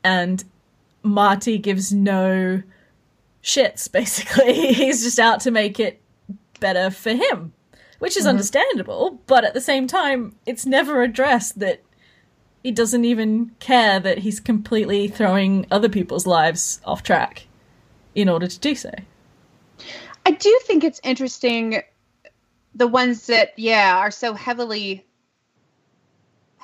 and Marty gives no shits. Basically, he's just out to make it better for him, which is mm-hmm. understandable. But at the same time, it's never addressed that he doesn't even care that he's completely throwing other people's lives off track in order to do so. I do think it's interesting the ones that yeah are so heavily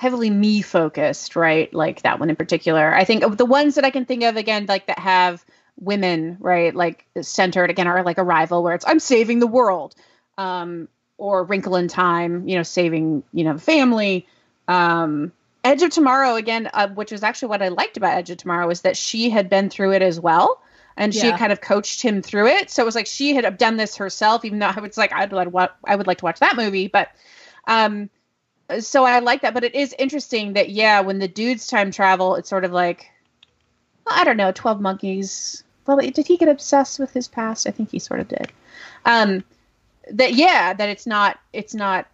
heavily me focused, right? Like that one in particular. I think the ones that I can think of again like that have women, right? Like centered again are like Arrival where it's I'm saving the world. Um or Wrinkle in Time, you know, saving, you know, the family. Um Edge of Tomorrow again, uh, which was actually what I liked about Edge of Tomorrow is that she had been through it as well and she Yeah. had kind of coached him through it. So it was like she had done this herself, even though I was like, I'd like what I would like to watch that movie, but um, so I like that. But it is interesting that yeah, when the dudes time travel, it's sort of like well, I don't know, Twelve Monkeys. Well, did he get obsessed with his past? I think he sort of did. Um, that yeah, that it's not it's not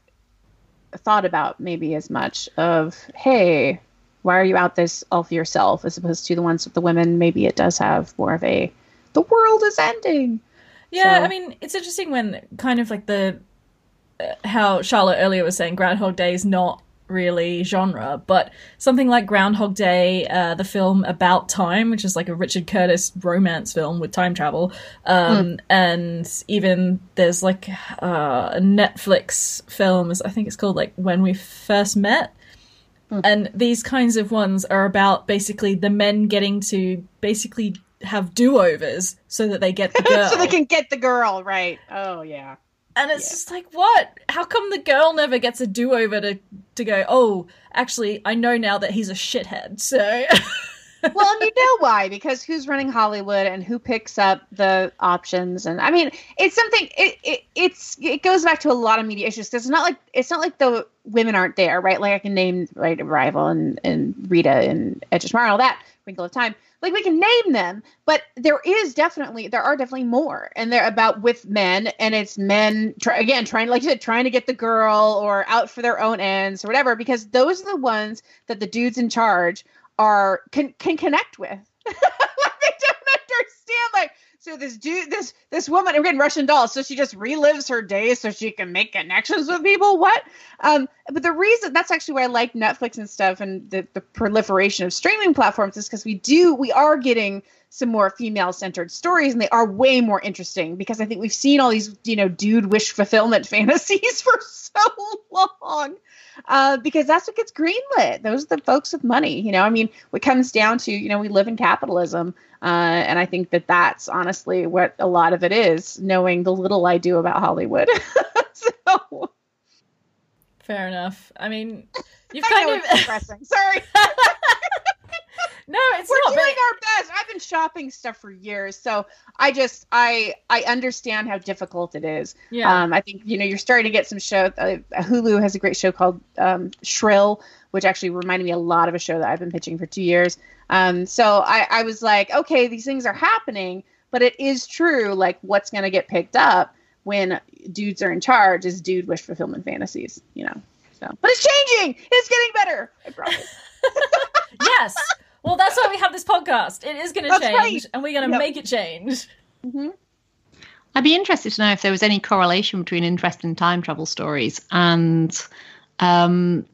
thought about maybe as much of hey why are you out this all for yourself as opposed to the ones with the women maybe it does have more of a the world is ending Yeah, So- I mean, it's interesting when kind of like the uh, how Charlotte earlier was saying Groundhog Day is not really genre, but something like Groundhog Day, uh, the film About Time, which is like a Richard Curtis romance film with time travel, um, and even there's like uh, a Netflix film, I think it's called like When We First Met. And these kinds of ones are about basically the men getting to basically have do-overs so that they get the girl. so they can get the girl right oh yeah And it's just like, what? How come the girl never gets a do over to to go? Oh, actually, I know now that he's a shithead. So well and you know why because who's running hollywood and who picks up the options and i mean it's something it, it it's it goes back to a lot of media issues 'cause it's not like it's not like the women aren't there right like i can name right arrival and and rita and edge of tomorrow and all that wrinkle of time like we can name them but there is definitely there are definitely more and they're about with men and it's men try, again trying like you said trying to get the girl or out for their own ends or whatever because those are the ones that the dudes in charge are can can connect with. like they don't understand. Like so, this dude, this this woman, we're getting Russian dolls, so she just relives her days so she can make connections with people. What? Um, but the reason that's actually why I like Netflix and stuff and the, the proliferation of streaming platforms is because we do we are getting some more female centered stories and they are way more interesting because I think we've seen all these you know dude wish fulfillment fantasies for so long uh, because that's what gets greenlit. Those are the folks with money. You know, I mean, what comes down to, you know, we live in capitalism. Uh, and I think that that's honestly what a lot of it is, knowing the little I do about Hollywood. so fair enough. I mean, you've kind it's of depressing. Sorry. no, it's We're not. doing But our best. I've been shopping stuff for years, so I just I I understand how difficult it is. yeah, Um, I think you know you're starting to get some show. Uh, Hulu has a great show called um, Shrill, which actually reminded me a lot of a show that I've been pitching for two years. Um, so I, I was like, okay, these things are happening, but it is true. Like, what's going to get picked up when dudes are in charge is dude wish fulfillment fantasies, you know. So, but it's changing. It's getting better. I promise. yes. Well, that's why we have this podcast. It is going to change, right. and we're going to Yep. make it change. hmm I'd be interested to know if there was any correlation between interest in time travel stories and um,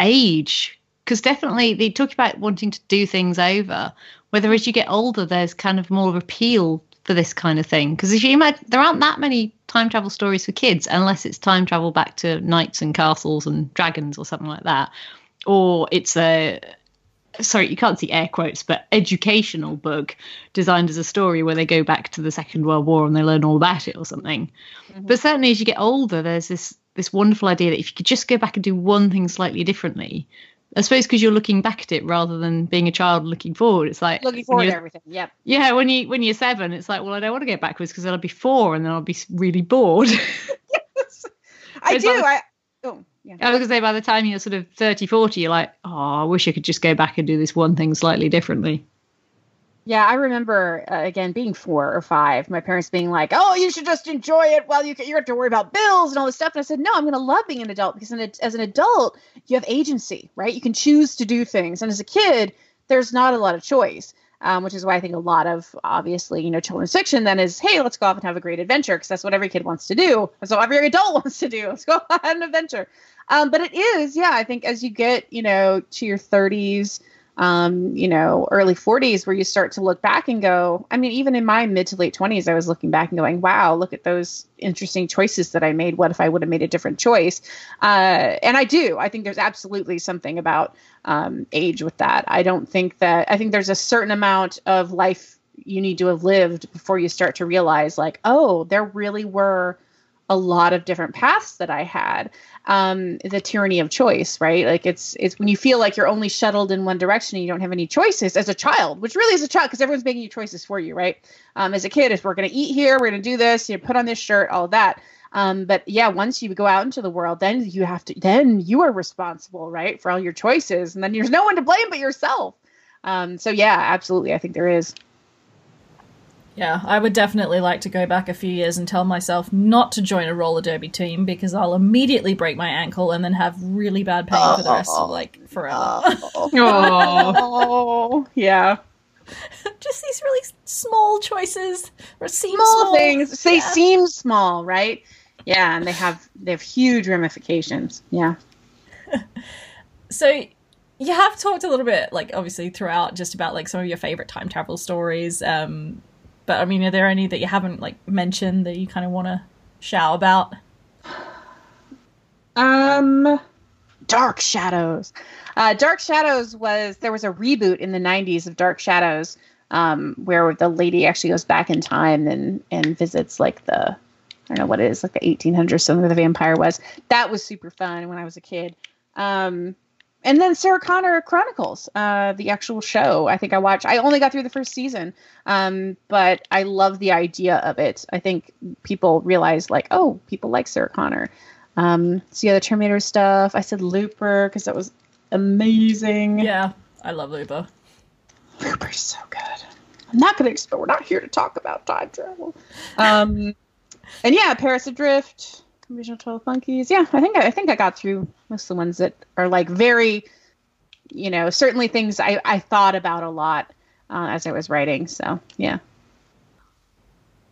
age. Because definitely they talk about wanting to do things over. Whether as you get older, there's kind of more of appeal for this kind of thing. Because if you imagine, there aren't that many time travel stories for kids unless it's time travel back to knights and castles and dragons or something like that, or it's a sorry, you can't see air quotes, but educational book designed as a story where they go back to the Second World War and they learn all about it or something. Mm-hmm. But certainly as you get older, there's this this wonderful idea that if you could just go back and do one thing slightly differently, I suppose because you're looking back at it rather than being a child looking forward. It's like Looking forward to everything. Yep. Yeah, when you when you're seven, it's like, well, I don't want to go backwards because I'll be four and then I'll be really bored. I do. like- I oh yeah. I was going to say by the time you're sort of 30, 40, you're like, oh, I wish I could just go back and do this one thing slightly differently. Yeah, I remember uh, again being four or five. My parents being like, "Oh, you should just enjoy it while you can, you have to worry about bills and all this stuff." And I said, "No, I'm going to love being an adult because an, as an adult, you have agency, right? You can choose to do things, and as a kid, there's not a lot of choice." Um, which is why I think a lot of obviously, you know, children's fiction then is, hey, let's go off and have a great adventure because that's what every kid wants to do. That's what every adult wants to do. Let's go on an adventure. Um, but it is, yeah, I think as you get, you know, to your 30s, um, you know, early 40s, where you start to look back and go, I mean, even in my mid to late 20s, I was looking back and going, wow, look at those interesting choices that I made. What if I would have made a different choice? Uh, and I do. I think there's absolutely something about um, age with that. I don't think that, I think there's a certain amount of life you need to have lived before you start to realize, like, oh, there really were a lot of different paths that I had. Um, the tyranny of choice, right? Like it's it's when you feel like you're only shuttled in one direction and you don't have any choices as a child, which really is a child because everyone's making you choices for you, right? Um, as a kid, if we're gonna eat here, we're gonna do this, you put on this shirt, all that. Um, but yeah, once you go out into the world, then you have to then you are responsible, right, for all your choices, and then there's no one to blame but yourself. Um, so yeah, absolutely, I think there is. Yeah, I would definitely like to go back a few years and tell myself not to join a roller derby team because I'll immediately break my ankle and then have really bad pain for the rest of like forever. Oh. oh yeah. Just these really small choices or seem small, small, things. They Yeah. seem small, right? Yeah, and they have they have huge ramifications. Yeah. So you have talked a little bit, like obviously throughout, just about like some of your favorite time travel stories. Um, but I mean, are there any that you haven't like mentioned that you kind of want to shout about? Um, Dark Shadows. Uh, Dark Shadows was there was a reboot in the '90s of Dark Shadows, um, where the lady actually goes back in time and and visits like the I don't know what it is like the 1800s something the vampire was. That was super fun when I was a kid. Um, and then Sarah Connor Chronicles, uh, the actual show. I think I watched. I only got through the first season, um, but I love the idea of it. I think people realize like, oh, people like Sarah Connor. Um, so yeah, the Terminator stuff. I said Looper because that was amazing. Yeah, I love Looper. Looper's so good. I'm not going to explain. We're not here to talk about time travel. Um, and yeah, Paris Adrift, Original Twelve Monkeys. Yeah, I think I, think I got through most of the ones that are like very, you know, certainly things I I thought about a lot uh, as I was writing. So yeah.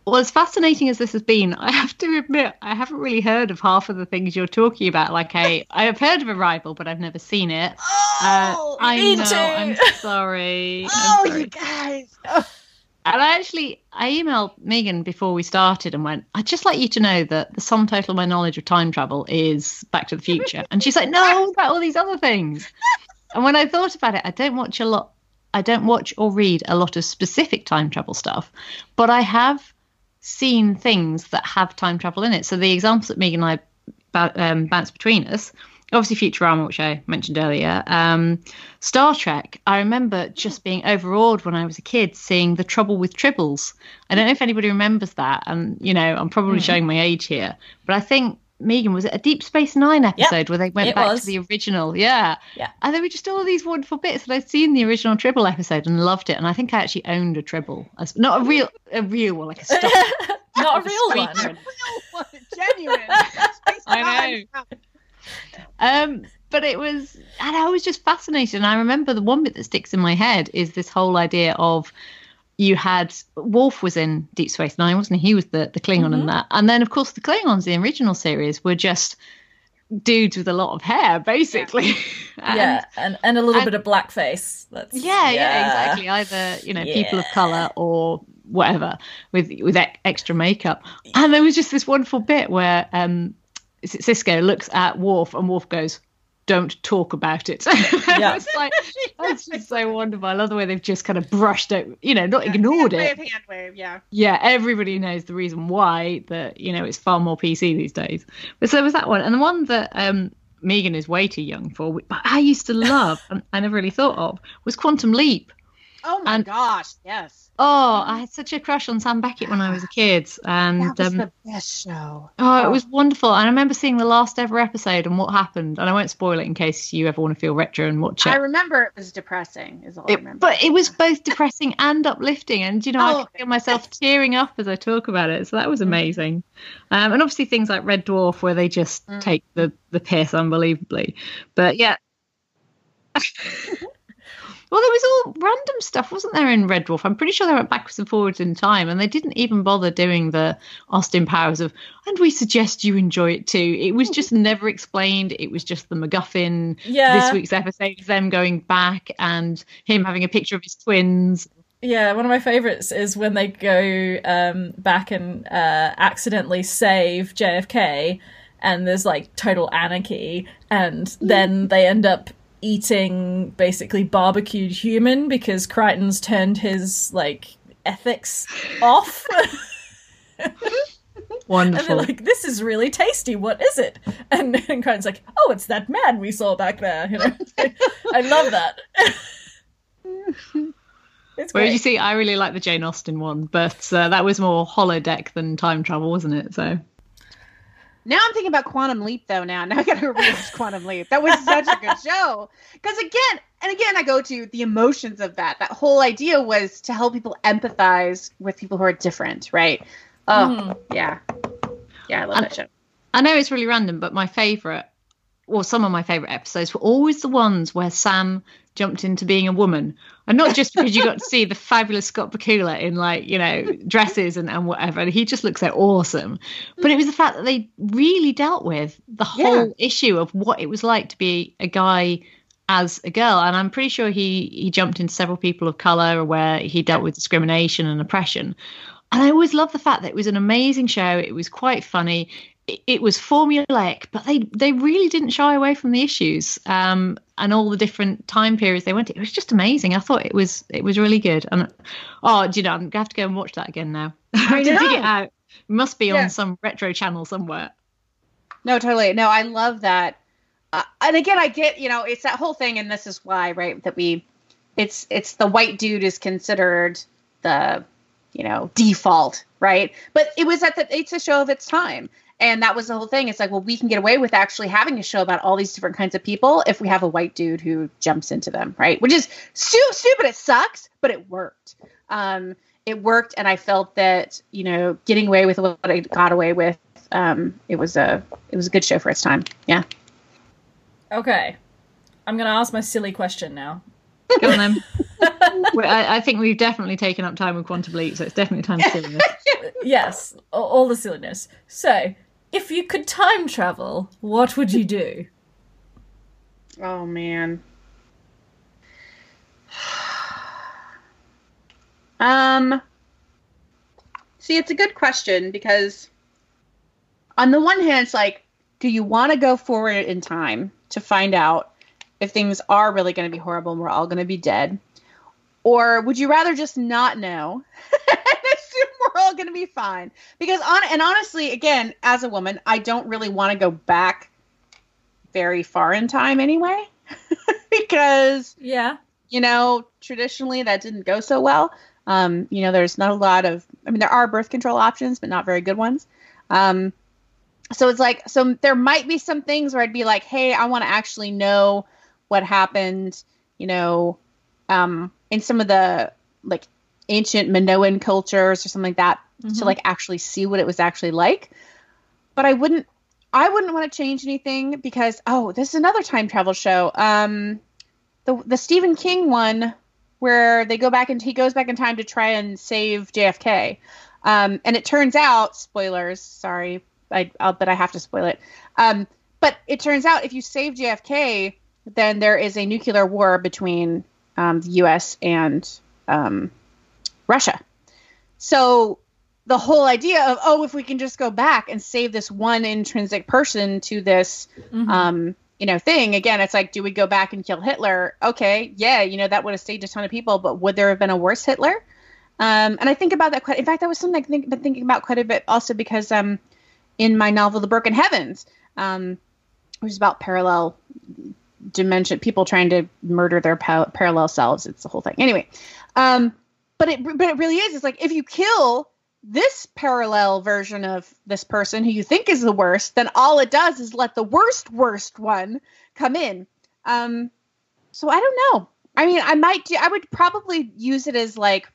Well, as fascinating as this has been, I have to admit I haven't really heard of half of the things you're talking about. Like, I, I have heard of Arrival, but I've never seen it. Uh, I me know. too. I'm sorry. I'm Oh, sorry. you guys. And I actually, I emailed Megan before we started and went, I'd just like you to know that the sum total of my knowledge of time travel is Back to the Future. And she's like, no, about all these other things. And when I thought about it, I don't watch a lot, I don't watch or read a lot of specific time travel stuff, but I have seen things that have time travel in it. So the examples that Megan and I um, bounce between us, obviously Futurama, which I mentioned earlier, um, Star Trek. I remember just being overawed when I was a kid seeing The Trouble with Tribbles. I don't know if anybody remembers that, and you know, I'm probably showing my age here, but I think Megan, was it a Deep Space Nine episode where they went back was. to the original? Yeah. Yeah. And there were just all these wonderful bits. And I'd seen the original Tribble episode and loved it. And I think I actually owned a Tribble. As, not a real a real one, like a stuffed Not a real Street one. Genuine. I Time. Um, but it was, and I was just fascinated. And I remember the one bit that sticks in my head is this whole idea of you had Worf was in Deep Space Nine, wasn't he? He was the the Klingon in that, and then of course the Klingons in the original series were just dudes with a lot of hair, basically. And- yeah, and, and a little and- bit of blackface. That's yeah, yeah, exactly. Either you know people of color or whatever with with ex- extra makeup. And there was just this wonderful bit where um, Sisko looks at Worf and Worf goes, "Don't talk about it." Yeah. it's like that's just so wonderful. I love the way they've just kind of brushed it, you know, not ignored hand it. Wave, hand wave, yeah. Yeah, everybody knows the reason why that you know it's far more PC these days. But so there was that one, and the one that um, Megan is way too young for, but I used to love and I never really thought of was Quantum Leap. Oh my And- gosh, yes. Oh, I had such a crush on Sam Beckett when I was a kid, and That was um, the best show. oh, it was wonderful. And I remember seeing the last ever episode and what happened. And I won't spoil it in case you ever want to feel retro and watch it. I remember it was depressing, is all I remember. but it was both depressing and uplifting, and you know I Oh. can feel myself tearing up as I talk about it. So that was amazing, um, and obviously things like Red Dwarf, where they just Mm. take the the piss unbelievably. But yeah, well, there was all random stuff, wasn't there, in Red Dwarf? I'm pretty sure they went backwards and forwards in time, and they didn't even bother doing the Austin Powers of. And we suggest you enjoy it too. It was just never explained. It was just the MacGuffin Yeah. this week's episode is them going back and him having a picture of his twins. Yeah, one of my favorites is when they go um, back and uh, accidentally save JFK, and there's like total anarchy, and then they end up eating basically barbecued human because Kryten's turned his like ethics off. And they're Wonderful. like, "This is really tasty. What is it?" And, and Kryten's like, "Oh, it's that man we saw back there." You know, I love that. it's Whereas you see, I really like the Jane Austen one, but uh, that was more holodeck than time travel, wasn't it? So Now I'm thinking about Quantum Leap though. Now, now I got to rewatch Quantum Leap. That was such a good show. Because again, and again, I go to the emotions of that. That whole idea was to help people empathize with people who are different, right? Oh, mm. yeah, yeah, I love And- that show. I know it's really random, but my favourite, or some of my favourite episodes, were always the ones where Sam jumped into being a woman. And not just because you got to see the fabulous Scott Bakula in, like, you know, dresses and, and whatever. And he just looks so awesome. But it was the fact that they really dealt with the whole issue of what it was like to be a guy as a girl. And I'm pretty sure he, he jumped into several people of colour where he dealt with discrimination and oppression. And I always loved the fact that it was an amazing show. It was quite funny. It, was formulaic, but they they really didn't shy away from the issues um, and all the different time periods they went to. It was just amazing. I thought it was it was really good. And oh, do you know, I'm gonna have to go and watch that again now. I to dig it out. It must be Yeah. on some retro channel somewhere. No, totally. No, I love that. Uh, and again, I get you know it's that whole thing, and this is why, right? That we, it's it's the white dude is considered the, you know, default, right? But it was at the it's a show of its time, and that was the whole thing. It's like, well, we can get away with actually having a show about all these different kinds of people if we have a white dude who jumps into them, right? Which is stu- stupid. It sucks, but it worked. Um, it worked, and I felt that you know, getting away with what I got away with um, it was a it was a good show for its time. Yeah. Okay. I'm going to ask my silly question now. Go on then. I, I think we've definitely taken up time with Quantum Leap, so it's definitely time to silliness. Yes, a- all the silliness. So, if you could time travel, what would you do? Oh man. Um. See, it's a good question because, on the one hand, it's like, do you want to go forward in time to find out if things are really going to be horrible and we're all going to be dead, or would you rather just not know all going to be fine? Because on and honestly, again, as a woman, I don't really want to go back very far in time anyway because Yeah. you know traditionally that didn't go so well um, you know there's not a lot of i mean there are birth control options but not very good ones um, so it's like so there might be some things where I'd be like, hey, I want to actually know what happened, you know, um, in some of the like ancient Minoan cultures or something like that Mm-hmm. to like actually see what it was actually like. But I wouldn't I wouldn't want to change anything because oh, this is another time travel show. Um the the Stephen King one where they go back and he goes back in time to try and save JFK. Um, and it turns out, spoilers, sorry, I, I'll, but I have to spoil it. Um, but it turns out if you save JFK, then there is a nuclear war between um, the U.S. and um, Russia. So the whole idea of oh, if we can just go back and save this one intrinsic person to this, um, you know, thing again, it's like, do we go back and kill Hitler? Okay, yeah, you know, that would have saved a ton of people, but would there have been a worse Hitler? Um, and I think about that quite. In fact, that was something I've think, been thinking about quite a bit, also because um, in my novel, The Broken Heavens, um, which is about parallel dimension, people trying to murder their pa- parallel selves. It's the whole thing. Anyway, um, but it but it really is. It's like if you kill this parallel version of this person who you think is the worst, then all it does is let the worst worst one come in. Um, so I don't know. I mean, I might do. I would probably use it as like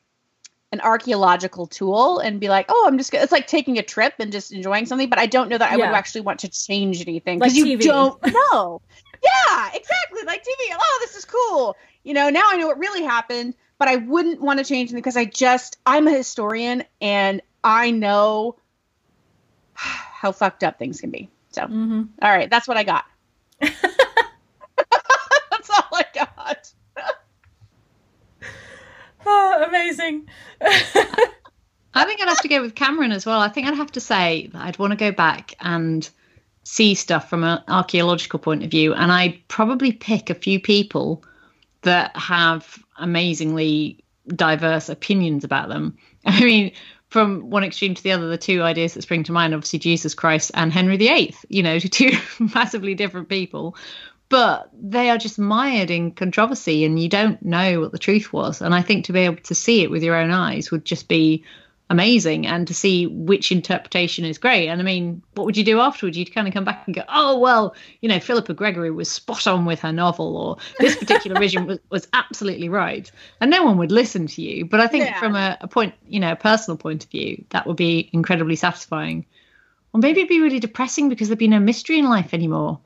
an archaeological tool and be like, oh, I'm just. Gonna, it's like taking a trip and just enjoying something. But I don't know that I Yeah. would actually want to change anything Like because you TV. don't know. yeah, exactly. Like TV. Oh, this is cool. You know, now I know what really happened, but I wouldn't want to change anything because I just I'm a historian and I know how fucked up things can be. So, hmm all right, that's what I got. that's all I got. Oh, amazing. I think I'd have to go with Kameron as well. I think I'd have to say that I'd want to go back and see stuff from an archaeological point of view, and I'd probably pick a few people that have amazingly diverse opinions about them. I mean, from one extreme to the other, the two ideas that spring to mind, obviously Jesus Christ and Henry VIII, you know, two massively different people. But they are just mired in controversy and you don't know what the truth was. And I think to be able to see it with your own eyes would just be amazing and to see which interpretation is great. And I mean, what would you do afterwards? You'd kind of come back and go, oh, well, you know, Philippa Gregory was spot on with her novel, or this particular vision was, was absolutely right. And no one would listen to you. But I think Yeah. from a, a point, you know, a personal point of view, that would be incredibly satisfying. Or maybe it'd be really depressing because there'd be no mystery in life anymore.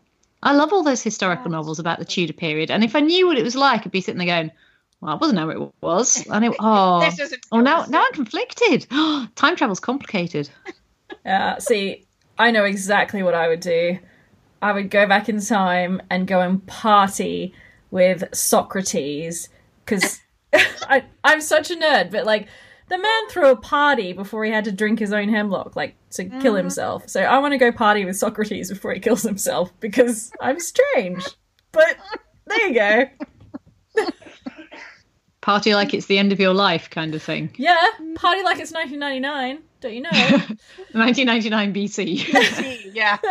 I love all those historical novels about the Tudor period. And if I knew what it was like, I'd be sitting there going, well, I wasn't know what it was. And it, oh, This oh, now, now I'm conflicted. Time travel's complicated. Yeah, see, I know exactly what I would do. I would go back in time and go and party with Socrates because I'm such a nerd, but like the man threw a party before he had to drink his own hemlock, like to kill mm-hmm. himself. So I want to go party with Socrates before he kills himself because I'm strange. But there you go. Party like it's the end of your life, kind of thing. Yeah, party like it's 1999. Don't you know? 1999 BC. yeah.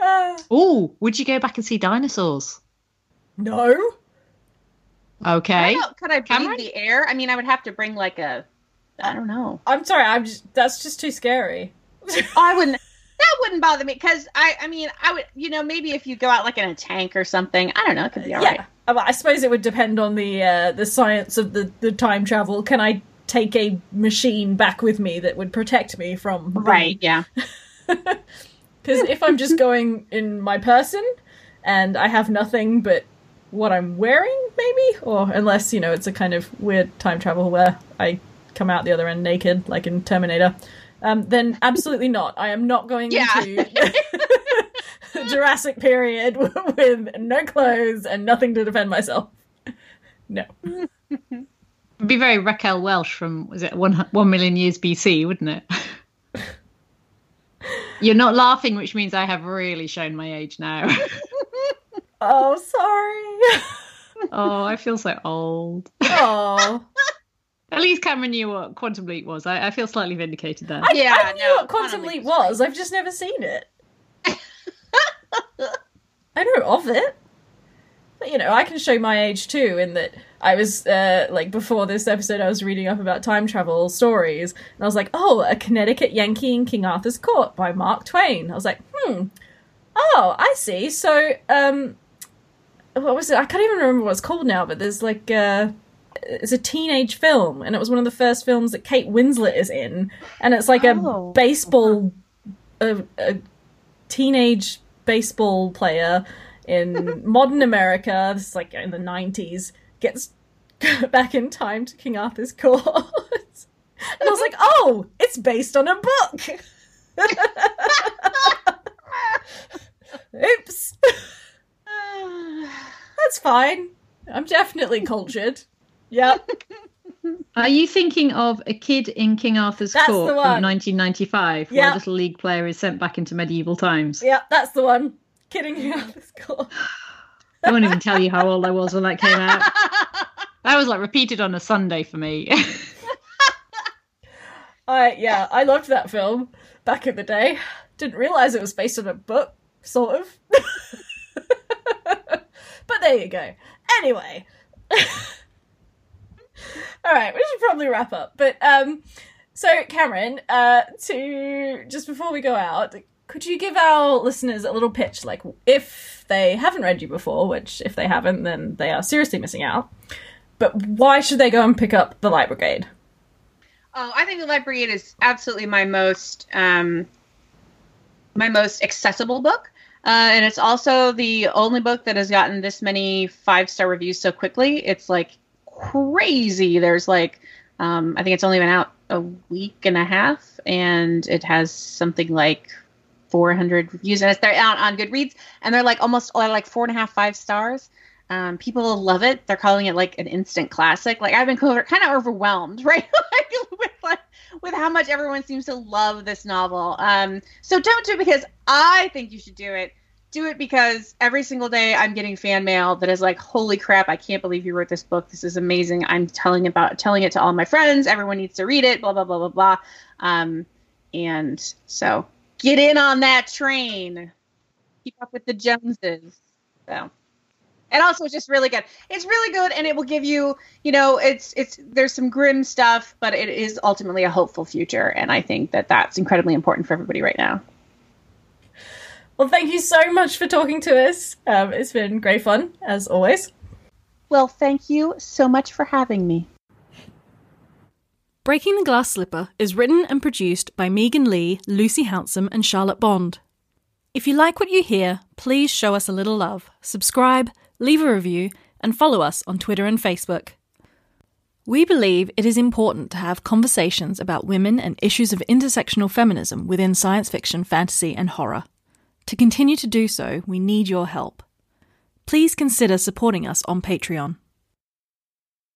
Ah, oh, would you go back and see dinosaurs? no. Okay. How could I breathe Kameron? the air? I mean, I would have to bring like a, I don't know. I'm sorry. I'm just that's just too scary. I wouldn't. That wouldn't bother me because I, I mean, I would, you know, maybe if you go out like in a tank or something, I don't know, it could be all right. yeah, Uh, I suppose it would depend on the uh, the science of the, the time travel. Can I take a machine back with me that would protect me from Right. Yeah. Because if I'm just going in my person and I have nothing but what I'm wearing, maybe, or unless you know it's a kind of weird time travel where I come out the other end naked, like in Terminator. Um, then absolutely not. I am not going Yeah. into Jurassic period with no clothes and nothing to defend myself. No. It'd be very Raquel Welch from, was it one, one million years BC, wouldn't it? You're not laughing, which means I have really shown my age now. Oh, sorry. oh, I feel so old. Oh, At least Kameron knew what Quantum Leap was. I, I feel slightly vindicated there. Yeah. I knew no, what Quantum Leap was was. I've just never seen it. I know of it. But you know, I can show my age too, in that I was uh, like before this episode, I was reading up about time travel stories, and I was like, oh, a Connecticut Yankee in King Arthur's Court by Mark Twain. I was like, hmm, oh, I see. So, um, what was it? I can't even remember what it's called now, but there's like uh, it's a teenage film, and it was one of the first films that Kate Winslet is in, and it's like Oh. a baseball, a, a teenage baseball player in modern America. This is like in the nineties gets back in time to King Arthur's court, and I was like, oh, it's based on a book. Oops. That's fine. I'm definitely cultured. Yep. Are you thinking of a kid in King Arthur's That's court from one. 1995, where Yeah. a little league player is sent back into medieval times? Yeah, that's the one. Kidding you out this court. I won't even tell you how old I was when that came out. That was like repeated on a Sunday for me. I yeah, I loved that film back in the day. Didn't realise it was based on a book, sort of. but there you go. Anyway. Alright, we should probably wrap up. But um so Kameron, uh to just before we go out, could you give our listeners a little pitch like if they haven't read you before, which if they haven't then they are seriously missing out. But why should they go and pick up The Light Brigade? Oh, I think the Light Brigade is absolutely my most um, my most accessible book, uh, and it's also the only book that has gotten this many five star reviews so quickly. It's like crazy. There's like um, I think it's only been out a week and a half, and it has something like 400 reviews, and it's they're out on Goodreads, and they're like almost like four and a half five stars. Um, people love it. They're calling it like an instant classic. Like I've been kind of overwhelmed, right? like with like with how much everyone seems to love this novel. Um, so don't do it because I think you should do it. Do it because every single day I'm getting fan mail that is like, "Holy crap! I can't believe you wrote this book. This is amazing. I'm telling about telling it to all my friends. Everyone needs to read it. Blah blah blah blah blah." Um, and so get in on that train. Keep up with the Joneses. So and also it's just really good it's really good and it will give you you know it's it's there's some grim stuff but it is ultimately a hopeful future and i think that that's incredibly important for everybody right now Well, thank you so much for talking to us. Um, it's been great fun, as always. well thank you so much for having me Breaking the Glass Slipper is written and produced by Megan Leigh, Lucy Hounsom, and Charlotte Bond. If you like what you hear, please show us a little love, subscribe, leave a review, and follow us on Twitter and Facebook. We believe it is important to have conversations about women and issues of intersectional feminism within science fiction, fantasy, and horror. To continue to do so, we need your help. Please consider supporting us on Patreon.